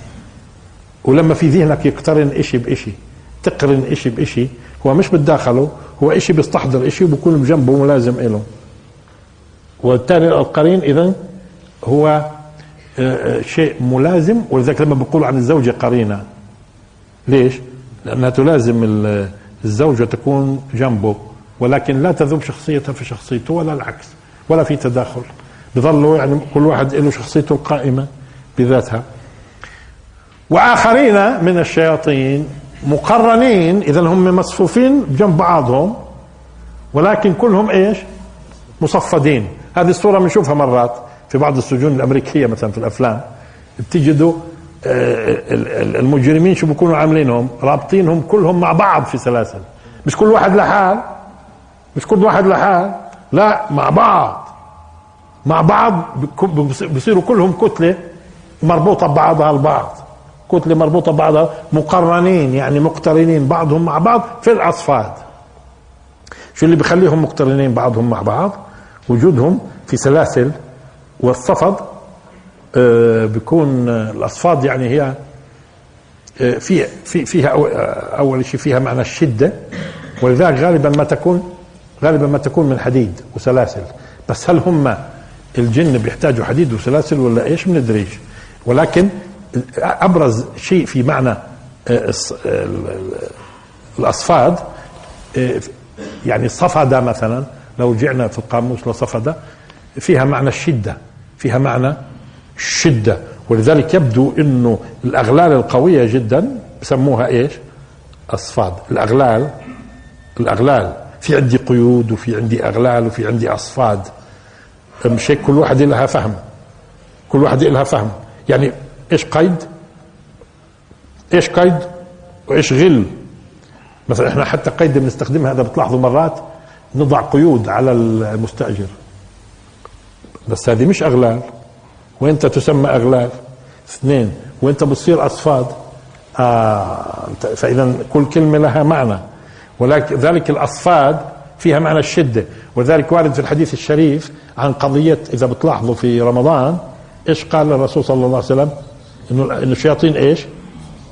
ولما في ذهنك يقترن إشي بإشي تقرن إشي بإشي هو مش بتداخله هو إشي بيستحضر إشي وبكون بجنبه ملازم له وبالتالي القرين اذا هو شيء ملازم ولذلك لما بيقولوا عن الزوجة قرينة. ليش؟ لأنها تلازم الزوجة تكون جنبه ولكن لا تذوب شخصيتها في شخصيته ولا العكس ولا في تداخل. بظلوا يعني كل واحد له شخصيته القائمة بذاتها. وآخرين من الشياطين مقرنين إذا هم مصفوفين جنب بعضهم ولكن كلهم إيش؟ مصفدين. هذه الصورة بنشوفها مرات في بعض السجون الأمريكية مثلا في الأفلام. بتجدوا المجرمين شو بيكونوا عاملينهم؟ رابطينهم كلهم مع بعض في سلاسل. مش كل واحد لحال مش كل واحد لحال لا مع بعض. مع بعض بصيروا كلهم كتلة مربوطة ببعضها البعض. كتلة مربوطة ببعضها مقرنين يعني مقترنين بعضهم مع بعض في الأصفاد. شو اللي بخليهم مقترنين بعضهم مع بعض؟ وجودهم في سلاسل والصفد بيكون الأصفاد يعني هي في في فيها أول شيء فيها معنى الشدة. ولذلك غالبا ما تكون غالبا ما تكون من حديد وسلاسل. بس هل هم الجن بيحتاجوا حديد وسلاسل ولا إيش بندريش ولكن أبرز شيء في معنى الأصفاد يعني صفد مثلا لو جعنا في القاموس لصفد فيها معنى الشدة فيها معنى الشدة. ولذلك يبدو إنه الأغلال القوية جدا بسموها إيش؟ أصفاد. الأغلال الأغلال. في عندي قيود وفي عندي أغلال وفي عندي أصفاد. مش هيك كل واحد لها فهم. كل واحد لها فهم. يعني إيش قيد؟ إيش قيد؟ وإيش غل؟ مثلا إحنا حتى قيد بنستخدمها هذا بتلاحظوا مرات نضع قيود على المستأجر. بس هذه مش أغلال. وانت تسمى أغلال؟ اثنين. وانت بتصير أصفاد؟ آه فاذا كل كلمة لها معنى. ولكن ذلك الأصفاد فيها معنى الشدة. وذلك وارد في الحديث الشريف عن قضية إذا بتلاحظوا في رمضان إيش قال الرسول صلى الله عليه وسلم؟ إنه إنه الشياطين إيش؟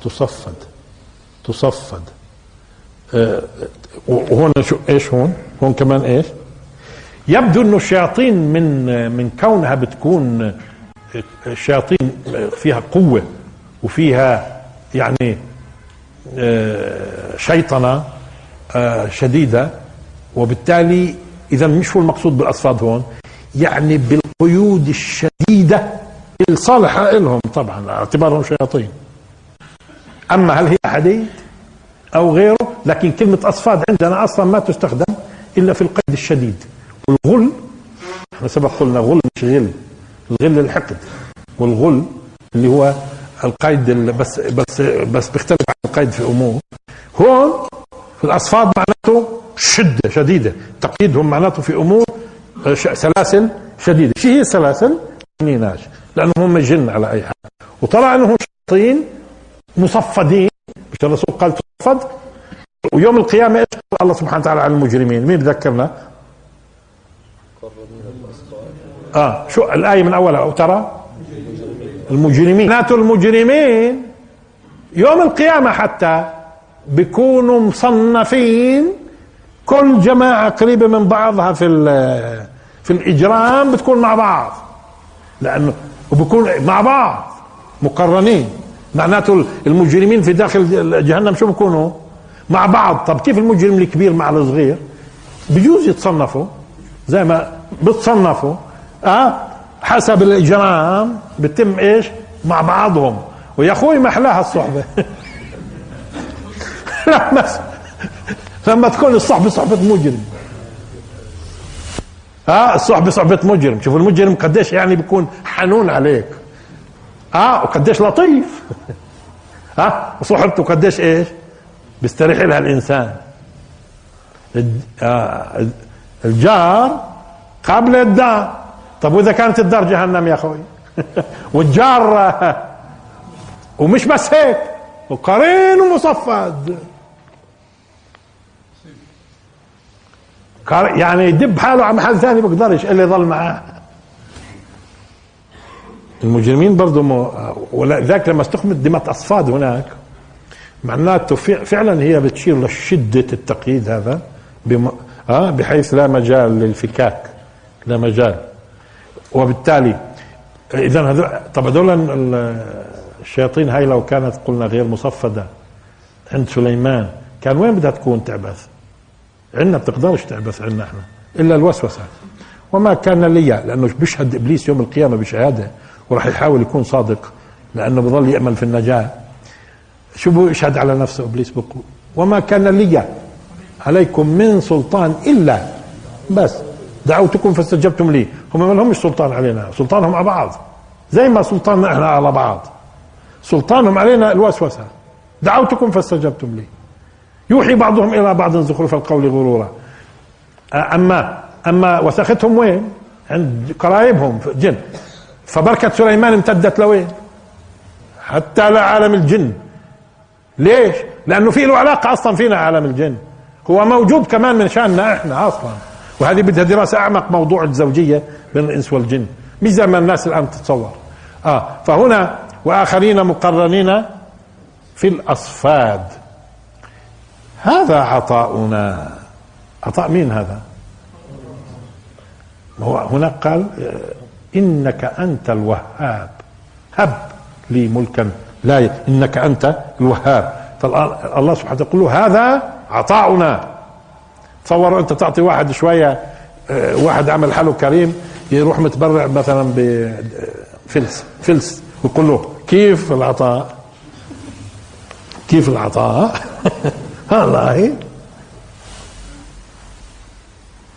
تصفد. تصفد. آه وهون شو إيش هون؟ هون كمان إيش؟ يبدو إنه الشياطين من من كونها بتكون الشياطين فيها قوة وفيها يعني آه، شيطنة آه، شديدة. وبالتالي إذا مش هو المقصود بالأصفاد هون يعني بالقيود الشديدة الصالحة لهم طبعا اعتبارهم شياطين. أما هل هي حديد أو غيره لكن كلمة أصفاد عندنا أصلا ما تستخدم إلا في القيد الشديد. والغل إحنا سبق قلنا غل مش غل الغل الحقد. والغل اللي هو القيد بس بس بس بيختلف عن القيد في أمور. هون في الأصفاد معناته شدة شديدة تقييدهم معناته في أمور آه، سلاسل شديدة. شو هي السلاسل؟ ناش لأنه هم جن على أي حال. وطلع أنهم شياطين مصفدين مش الرسول قال تصفد. ويوم القيامة إيش قال الله سبحانه وتعالى على المجرمين؟ مين ذكرنا؟ آه شو الآية من أولها؟ أو ترى؟ المجرمين. معناته المجرمين يوم القيامة حتى بيكونوا مصنفين. كل جماعة قريبة من بعضها في في الإجرام بتكون مع بعض. لأنه وبكون مع بعض مقرنين. معناته المجرمين في داخل جهنم شو بكونوا؟ مع بعض. طب كيف المجرم الكبير مع الصغير؟ بجوز يتصنفوا. زي ما بتصنفوا. آه حسب الإجرام بتم إيش؟ مع بعضهم. ويا أخوي ما احلاها الصحبة. لما لما تكون الصحبه صحبه مجرم. ها الصحبه صحبه مجرم. شوف المجرم قديش يعني بيكون حنون عليك. آه وقديش لطيف. ها وصحبته قديش إيش؟ بيستريح لها الإنسان. آه، الجار قبل الدار طب وإذا كانت الدار جهنم يا أخوي؟ والجار ومش بس هيك وقرين ومصفد. يعني يدب حاله على محل ثاني بقدرش إلا يضل معاه المجرمين برضه م... ولذلك لما استخدمت دماء أصفاد هناك معناته فعلا هي بتشير لشدة التقييد هذا بم... آه بحيث لا مجال للفكاك لا مجال وبالتالي اذا هذول طب هذول الشياطين هاي لو كانت قلنا غير مصفدة عند سليمان كان وين بدها تكون تعبث؟ عندنا بتقدرش تعبث عندنا إحنا إلا الوسوسة. وما كان لي لأنه بيشهد إبليس يوم القيامة بشهادة وراح يحاول يكون صادق لأنه بظل يامل في النجاة. شو بو يشهد على نفسه إبليس بقول؟ وما كان لي عليكم من سلطان إلا بس. دعوتكم فاستجبتم لي. هم ما لهمش سلطان علينا سلطانهم على بعض. زي ما سلطاننا إحنا على بعض. سلطانهم علينا الوسوسة. دعوتكم فاستجبتم لي. يوحي بعضهم إلى بعض زخرف القول غرورا. أما أما وسختهم وين؟ عند قرايبهم جن فبركة سليمان امتدت لوين؟ حتى لعالم الجن. ليش؟ لأنه في له علاقة أصلا فينا عالم الجن. هو موجود كمان من شأننا إحنا أصلا. وهذه بدها دراسة أعمق موضوع الزوجية بين الإنس والجن. مش زي ما الناس الآن تتصور. آه فهنا وآخرين مقرنين في الأصفاد. هذا عطاؤنا. عطاء مين هذا؟ هو هناك قال إنك أنت الوهاب. هب لي ملكا لا إنك أنت الوهاب. فالله سبحانه يقول له هذا عطاؤنا. تصوروا أنت تعطي واحد شوية آه، واحد عمل حاله كريم يروح متبرع مثلا بفلس فلس ويقول له كيف العطاء؟ كيف العطاء؟ والله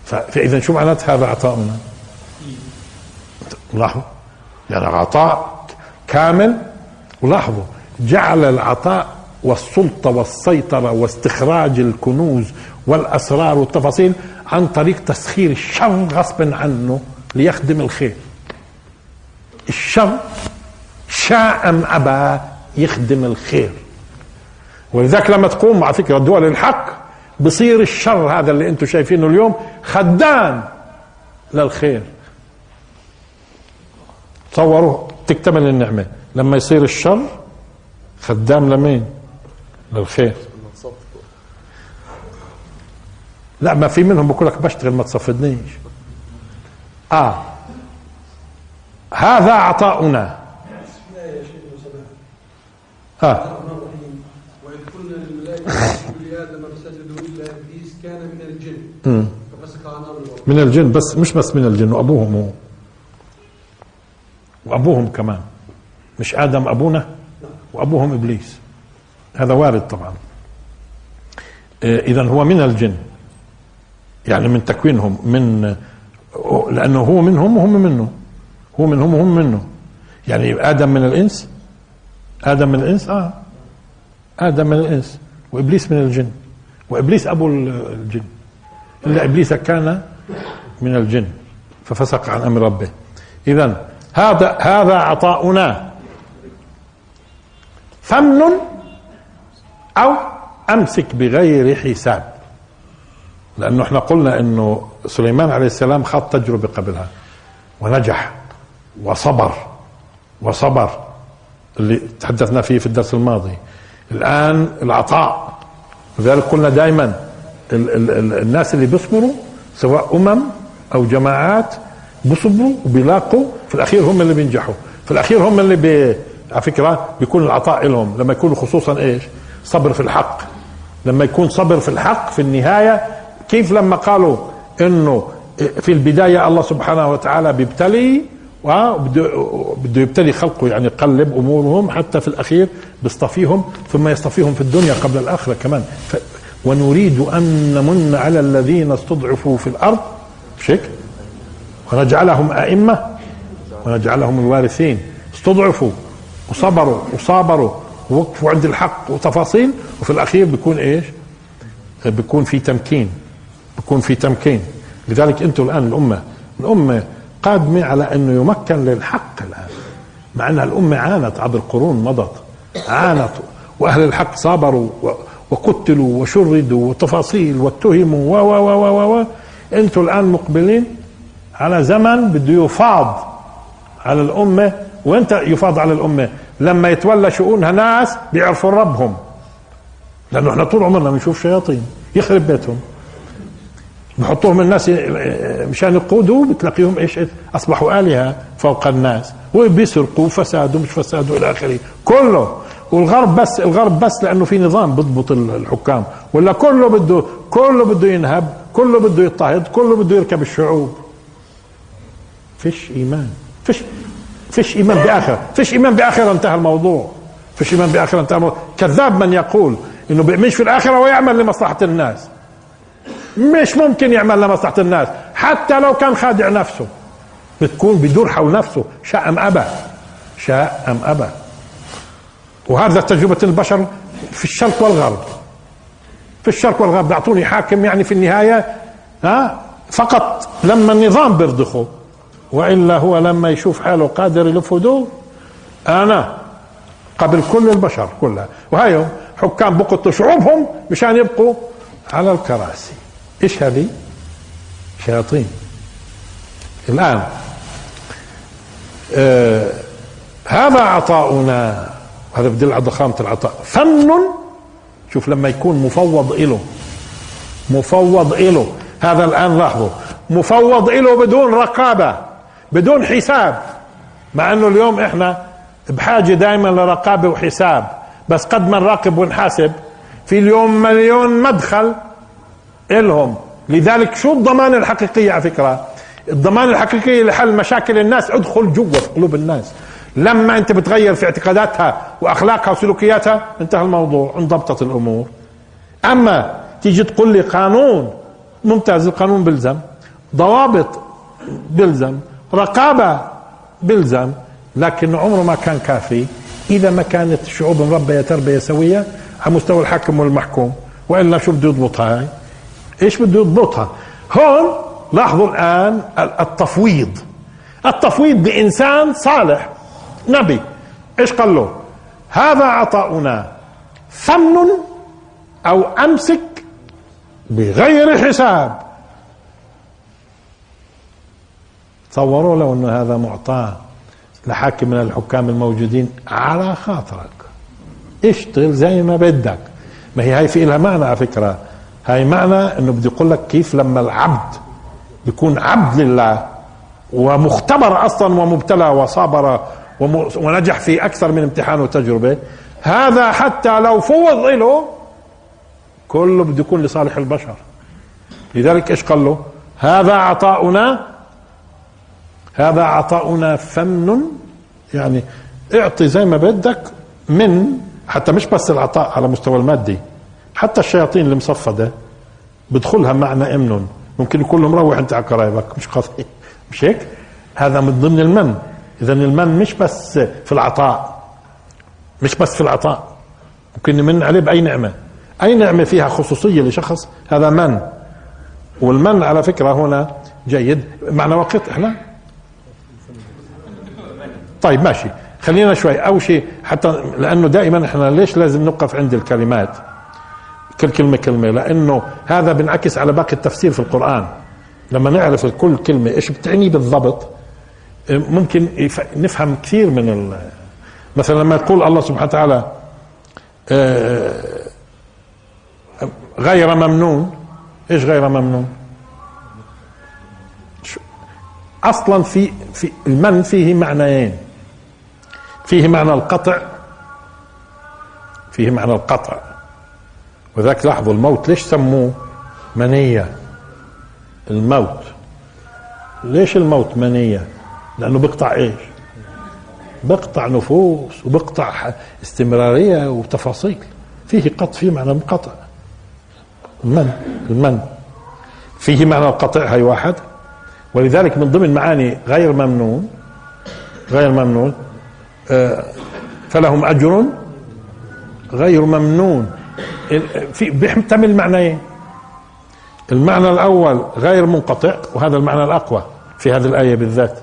فإذا شو معنات هذا عطاؤنا لاحظوا. يعني عطاء كامل. ولاحظوا. جعل العطاء والسلطة والسيطرة واستخراج الكنوز والأسرار والتفاصيل عن طريق تسخير الشر غصبا عنه ليخدم الخير. الشر شاء أم أبى يخدم الخير. ولذلك لما تقوم على فكرة دول الحق بصير الشر هذا اللي أنتم شايفينه اليوم خدام للخير. تصوروا تكتمل النعمة. لما يصير الشر خدام لمين؟ للخير. لا ما في منهم بقول لك بشتغل ما تصفدنيش. آه. هذا عطاؤنا. آه. لآدم فسجدوا إلا إبليس كان من الجن. من الجن بس مش بس من الجن وأبوهم. هو وأبوهم كمان. مش آدم أبونا وأبوهم إبليس. هذا وارد طبعا. اذا هو من الجن. يعني من تكوينهم من لأنه هو منهم وهم منه. هو منهم وهم منه. يعني آدم من الإنس؟ آدم من الإنس؟ آه. آدم من الإنس. وإبليس من الجن. وإبليس أبو الجن. إلا إبليس كان من الجن. ففسق عن أمر ربه. اذا هذا هذا عطاؤنا. فمن أو أمسك بغير حساب. لأنه إحنا قلنا إنه سليمان عليه السلام خاض تجربة قبلها. ونجح. وصبر. وصبر. اللي تحدثنا فيه في الدرس الماضي. الآن العطاء. لذلك قلنا دائما ال ال ال الناس اللي بيصبروا سواء أمم أو جماعات بيصبروا وبيلاقوا في الأخير هم اللي بينجحوا. في الأخير هم اللي بي على فكرة بيكون العطاء لهم لما يكونوا خصوصا إيش؟ صبر في الحق. لما يكون صبر في الحق في النهاية كيف لما قالوا إنه في البداية الله سبحانه وتعالى بيبتلي وبده بده يبتلي خلقه يعني يقلب أمورهم حتى في الأخير بيصطفيهم ثم يصطفيهم في الدنيا قبل الآخرة كمان ف ونريد أن نمن على الذين استضعفوا في الأرض هيك؟ ونجعلهم أئمة ونجعلهم الوارثين استضعفوا وصبروا وصابروا ووقفوا عند الحق وتفاصيل وفي الأخير بيكون إيش؟ بيكون في تمكين بيكون في تمكين لذلك أنتم الآن الأمة الأمة قادمة على إنه يمكن للحق الآن. مع انها الامه عانت عبر قرون مضت. عانت. وأهل الحق صابروا وقتلوا وشردوا وتفاصيل واتهموا و و و و و أنتم الآن مقبلين على زمن بده يفاض على الأمة. وإنت يفاض على الأمة. لما يتولى شؤونها ناس بيعرفوا ربهم. لأنه إحنا طول عمرنا بنشوف شياطين. يخرب بيتهم. بحطوهم الناس مشان يقودوا بتلاقيهم إيش أصبحوا آلهة فوق الناس. وبيسرقوا فساد ومش فساد وإلى آخره. كله والغرب بس الغرب بس لأنه في نظام بضبط الحكام. ولا كله بده كله بده ينهب كله بده يضطهد كله بده يركب الشعوب. فيش إيمان. فيش فيش إيمان بآخر. فيش إيمان بآخر انتهى الموضوع. فيش إيمان بآخر انتهى الموضوع. كذاب من يقول إنه بيؤمنش في الآخرة ويعمل لمصلحة الناس. مش ممكن يعمل لمصلحة الناس. حتى لو كان خادع نفسه. بتكون بدور حول نفسه. شاء أم أبى. شاء أم أبى. وهذا تجربة البشر في الشرق والغرب. في الشرق والغرب. بيعطوني حاكم يعني في النهاية. ها؟ فقط لما النظام بيرضخه. وإلا هو لما يشوف حاله قادر يلف أنا قبل كل البشر كلها. وهي حكام بقتلوا شعوبهم مشان يبقوا على الكراسي. إيش هذه شياطين. الان آه هذا عطاؤنا. هذا بدل على ضخامة العطاء. فن. شوف لما يكون مفوض إله. مفوض إله. هذا الآن لاحظوا. مفوض إله بدون رقابة بدون حساب. مع أنه اليوم إحنا بحاجة دائما لرقابة وحساب. بس قد ما نراقب ونحاسب. في اليوم مليون مدخل إلهم. لذلك شو الضمانة الحقيقية على فكرة؟ الضمانة الحقيقية لحل مشاكل الناس. ادخل جوا في قلوب الناس. لما أنت بتغير في اعتقاداتها وأخلاقها وسلوكياتها انتهى الموضوع. انضبطت الأمور. أما تيجي تقول لي قانون ممتاز. القانون بلزم ضوابط بلزم رقابة بلزم لكن عمره ما كان كافي. إذا ما كانت الشعوب مربية تربية سوية على مستوى الحاكم والمحكوم. وإلا شو بده يضبطها هاي؟ إيش بده يضبطها؟ هون لاحظوا الآن التفويض. التفويض بإنسان صالح نبي. إيش قال له؟ هذا عطاؤنا فمن أو أمسك بغير حساب. تصوروا لو انه هذا معطاه لحاكم من الحكام الموجودين على خاطرك. اشتغل زي ما بدك. ما هي هاي في لها معنى على فكرة. هاي معنى إنه بدي يقول لك كيف لما العبد بيكون عبد لله ومختبر أصلا ومبتلى وصابر ونجح في أكثر من امتحان وتجربة هذا حتى لو فوض له كله بده يكون لصالح البشر. لذلك إيش قال له؟ هذا عطاؤنا هذا عطاؤنا فمن يعني اعطي زي ما بدك من حتى مش بس العطاء على مستوى المادي حتى الشياطين المصفدة بدخلها معنى أمن. ممكن يكون مروح انت على قرايبك مش قضية مش هيك؟ هذا من ضمن المن. اذا المن مش بس في العطاء. مش بس في العطاء. ممكن نمن عليه بأي نعمة. أي نعمة فيها خصوصية لشخص هذا من. والمن على فكرة هنا جيد. معنى وقت إحنا؟ طيب ماشي. خلينا شوي. أول شيء حتى لأنه دائما إحنا ليش لازم نوقف عند الكلمات؟ كل كلمة كلمة لأنه هذا بينعكس على باقي التفسير في القرآن. لما نعرف كل كلمة إيش بتعني بالضبط ممكن نفهم كثير من ال... مثلا لما يقول الله سبحانه وتعالى آه، غير ممنون إيش غير ممنون؟ أصلا في في المن فيه معنيين. فيه معنى القطع فيه معنى القطع. وذاك لاحظوا الموت ليش سموه منية؟ الموت. ليش الموت منية؟ لأنه بيقطع إيش؟ بيقطع نفوس وبيقطع ح- استمرارية وتفاصيل. فيه قطع فيه معنى القطع المن المن. فيه معنى القطع هي واحد. ولذلك من ضمن معاني غير ممنون غير ممنون آه، فلهم أجر غير ممنون. في بيحتمل معنيين المعنى الأول غير منقطع وهذا المعنى الأقوى في هذه الآية بالذات.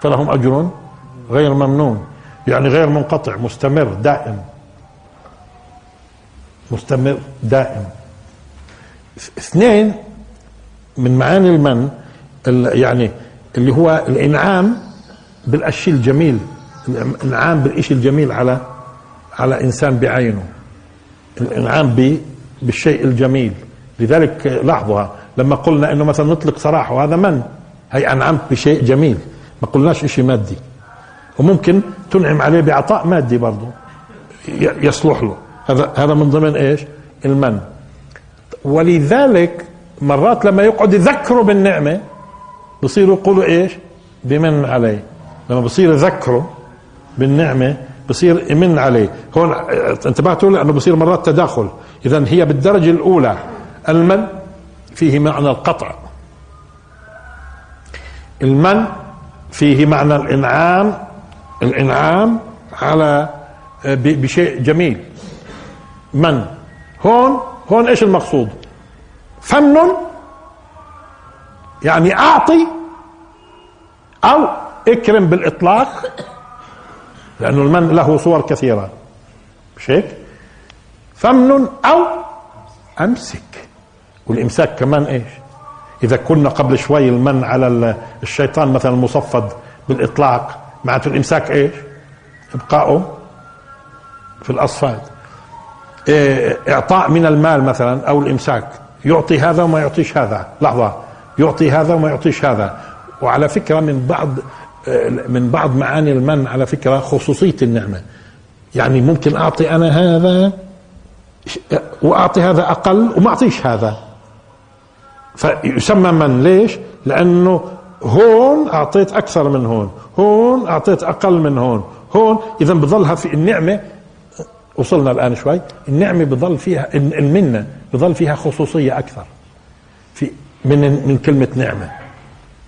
فلهم أجر غير ممنون. يعني غير منقطع مستمر دائم. مستمر دائم. اثنين من معاني المن ال- يعني اللي هو الإنعام بالاشياء الجميل الإنعام بالشيء الجميل على على إنسان بعينه. الانعام بالشيء الجميل. لذلك لاحظوا لما قلنا إنه مثلا نطلق سراح وهذا من؟ هي انعمت بشيء جميل. ما قلناش شيء مادي. وممكن تنعم عليه بعطاء مادي برضه يصلح له. هذا هذا من ضمن إيش؟ المن. ولذلك مرات لما يقعد يذكروا بالنعمة بصيروا يقولوا إيش؟ بمن عليه. لما بصير يذكروا بالنعمة بصير يمن عليه. هون انتبهتوا لأنه بصير مرات تداخل. اذا هي بالدرجة الأولى المن فيه معنى القطع. المن فيه معنى الإنعام الإنعام على بشيء جميل. من؟ هون هون إيش المقصود؟ فن يعني أعطي أو أكرم بالإطلاق لأنه المن له صور كثيرة. مش هيك؟ فمن أو أمسك. والإمساك كمان إيش؟ إذا كنا قبل شوي المن على ال- الشيطان مثلا المصفد بالإطلاق معناته الإمساك إيش؟ ابقائه في الأصفاد. إيه، إعطاء من المال مثلا أو الإمساك. يعطي هذا وما يعطيش هذا. لحظة. يعطي هذا وما يعطيش هذا. وعلى فكرة من بعض من بعض معاني المن على فكرة خصوصية النعمة. يعني ممكن أعطي أنا هذا وأعطي هذا أقل وما أعطيش هذا. فيسمى من ليش؟ لأنه هون أعطيت أكثر من هون هون أعطيت أقل من هون هون. اذا بظلها في النعمة وصلنا الآن شوي. النعمة بظل فيها المنة بظل فيها خصوصية أكثر. في من من كلمة نعمة.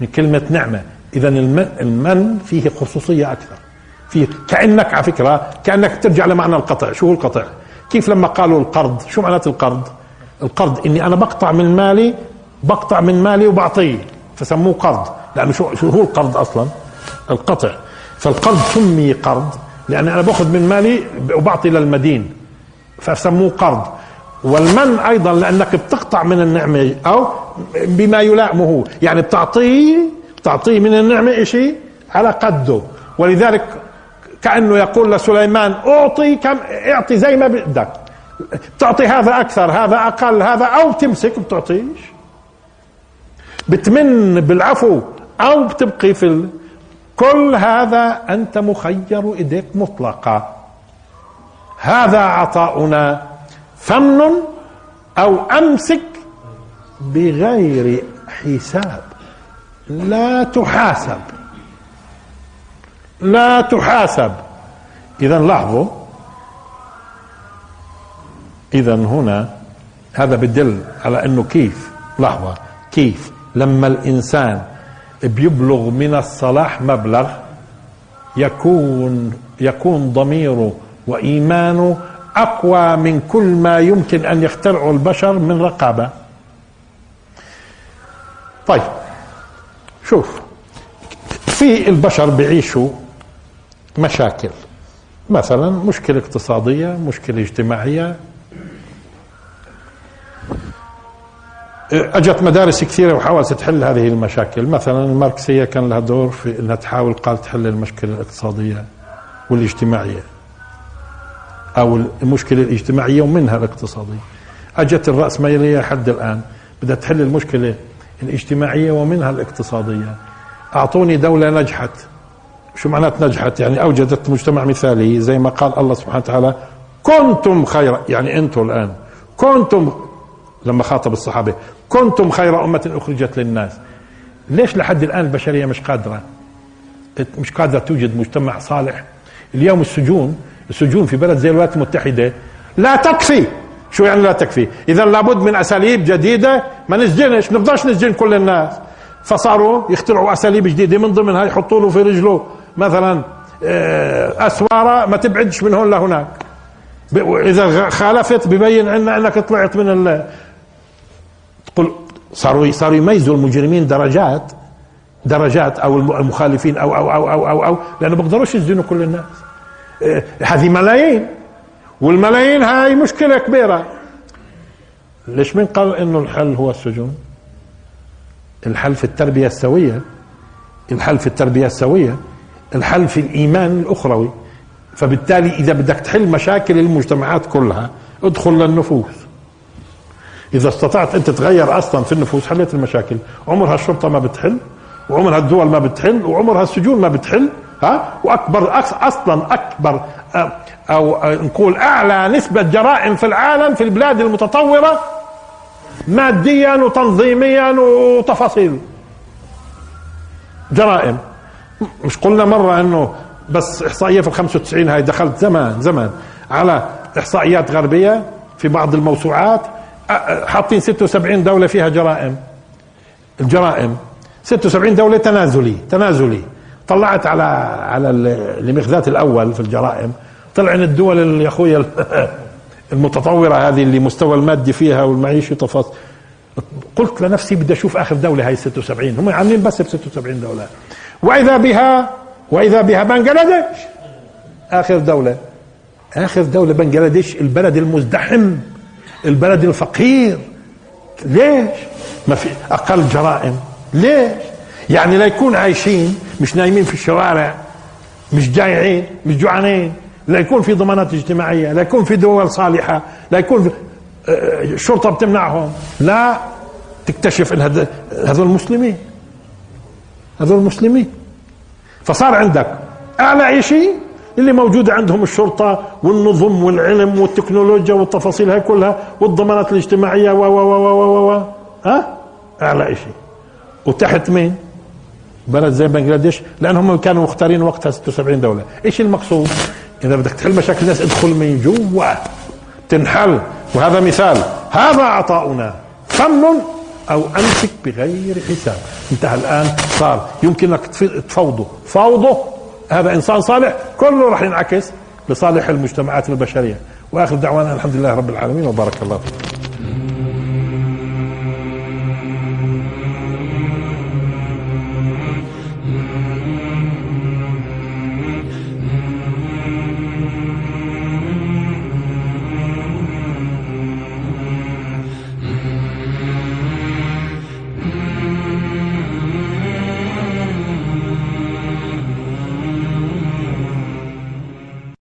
من كلمة نعمة. اذا المن, فيه خصوصية أكثر. فيه كأنك على فكرة كأنك ترجع لمعنى القطع. شو هو القطع؟ كيف لما قالوا القرض؟ شو معنات القرض؟ القرض إني أنا بقطع من مالي بقطع من مالي وبعطيه. فسموه قرض. لأنه شو شو هو القرض أصلا؟ القطع. فالقرض سمي قرض لأن أنا باخذ من مالي وبعطي للمدين. فسموه قرض. والمن أيضا لأنك بتقطع من النعمة أو بما يلائمه. يعني بتعطيه بتعطيه من النعمة شيء على قده. ولذلك كأنه يقول لسليمان أعطي كم اعطي زي ما بدك. بتعطي هذا أكثر هذا أقل هذا أو تمسك بتعطيش. بتمن بالعفو أو بتبقي في ال... كل هذا أنت مخير ايديك مطلقه هذا عطاؤنا فمن أو أمسك بغير حساب. لا تحاسب. لا تحاسب. اذا لاحظوا. اذا هنا هذا بدل على إنه كيف. لحظه كيف؟ لما الإنسان بيبلغ من الصلاح مبلغ يكون يكون ضميره وإيمانه أقوى من كل ما يمكن أن يخترعه البشر من رقابة. طيب. شوف في البشر بيعيشوا مشاكل. مثلا مشكلة اقتصادية مشكلة اجتماعية. أجت مدارس كثيرة وحاولت تحل هذه المشاكل. مثلا الماركسيه كان لها دور في إنها تحاول قال تحل المشكلة الاقتصادية والاجتماعية أو المشكلة الاجتماعية ومنها الاقتصادية. أجت الرأسمالية حد الآن بدها تحل المشكلة الاجتماعية ومنها الاقتصادية. أعطوني دولة نجحت. شو معنات نجحت؟ يعني أوجدت مجتمع مثالي زي ما قال الله سبحانه وتعالى كنتم خير يعني أنتم الآن. كنتم لما خاطب الصحابة كنتم خير أمة أخرجت للناس. ليش لحد الآن البشرية مش قادرة؟ مش قادرة توجد مجتمع صالح. اليوم السجون السجون في بلد زي الولايات المتحدة لا تكفي شو يعني لا تكفي؟ إذا لابد من أساليب جديدة ما نسجنش نقدرش نسجن كل الناس. فصاروا يخترعوا أساليب جديدة من ضمنها يحطوا له في رجله. مثلا آه، أسوارة ما تبعدش من هون لهناك. اذا خالفت ببين عنا أنك طلعت من ال تقول صاروا صاروا يميزوا المجرمين درجات درجات أو المخالفين أو أو أو أو أو, أو لأنه بيقدروش يسجنوا كل الناس. آه، هذه ملايين. والملايين هاي مشكلة كبيرة. ليش من قال إنه الحل هو السجون؟ الحل في التربية السوية. الحل في التربية السوية. الحل في الإيمان الأخروي. فبالتالي إذا بدك تحل مشاكل المجتمعات كلها ادخل للنفوس. إذا استطعت أنت تغير أصلا في النفوس حليت المشاكل. عمرها الشرطة ما بتحل وعمرها الدول ما بتحل وعمرها السجون ما بتحل ها؟ وأكبر أصلا أكبر أو نقول أعلى نسبة جرائم في العالم في البلاد المتطورة ماديا وتنظيميا وتفاصيل. جرائم. مش قلنا مرة إنه بس إحصائية في ال 95 هاي دخلت زمان زمان. على إحصائيات غربية في بعض الموسوعات حاطين 76 دولة فيها جرائم. الجرائم. 76 دولة تنازلي تنازلي. طلعت على على المخذات الأول في الجرائم. طلع ان الدول يا اخويا المتطورة هذه اللي مستوى المادي فيها والمعيشي تفاصيل قلت لنفسي بدي أشوف آخر دولة هاي 76 هم عاملين بس ب 76 دولة. وإذا بها وإذا بها بنجلاديش آخر دولة. آخر دولة بنجلاديش البلد المزدحم البلد الفقير. ليش؟ ما في أقل جرائم. ليش؟ يعني لا يكون عايشين مش نايمين في الشوارع مش جايعين مش جوعانين. لا يكون في ضمانات اجتماعية لا يكون في دول صالحة لا يكون في آه، شرطة بتمنعهم. لا تكتشف إن هذول مسلمين. هذول مسلمين. فصار عندك أعلى شيء اللي موجودة عندهم الشرطة والنظم والعلم والتكنولوجيا والتفاصيل هاي كلها والضمانات الاجتماعية و و و و و ها؟ أعلى شيء. وتحت مين؟ بلد زي بنجلاديش لأنهم كانوا مختارين وقتها 76 دولة. إيش المقصود؟ إذا بدك تحل مشاكل الناس ادخل من جوا تنحل. وهذا مثال. هذا عطاؤنا. فمن أو أمسك بغير حساب. انتهى الآن. صار. يمكنك تفوضه فوضه هذا إنسان صالح. كله راح ينعكس لصالح المجتمعات البشرية. وآخر دعوانا الحمد لله رب العالمين. وبارك الله فيك.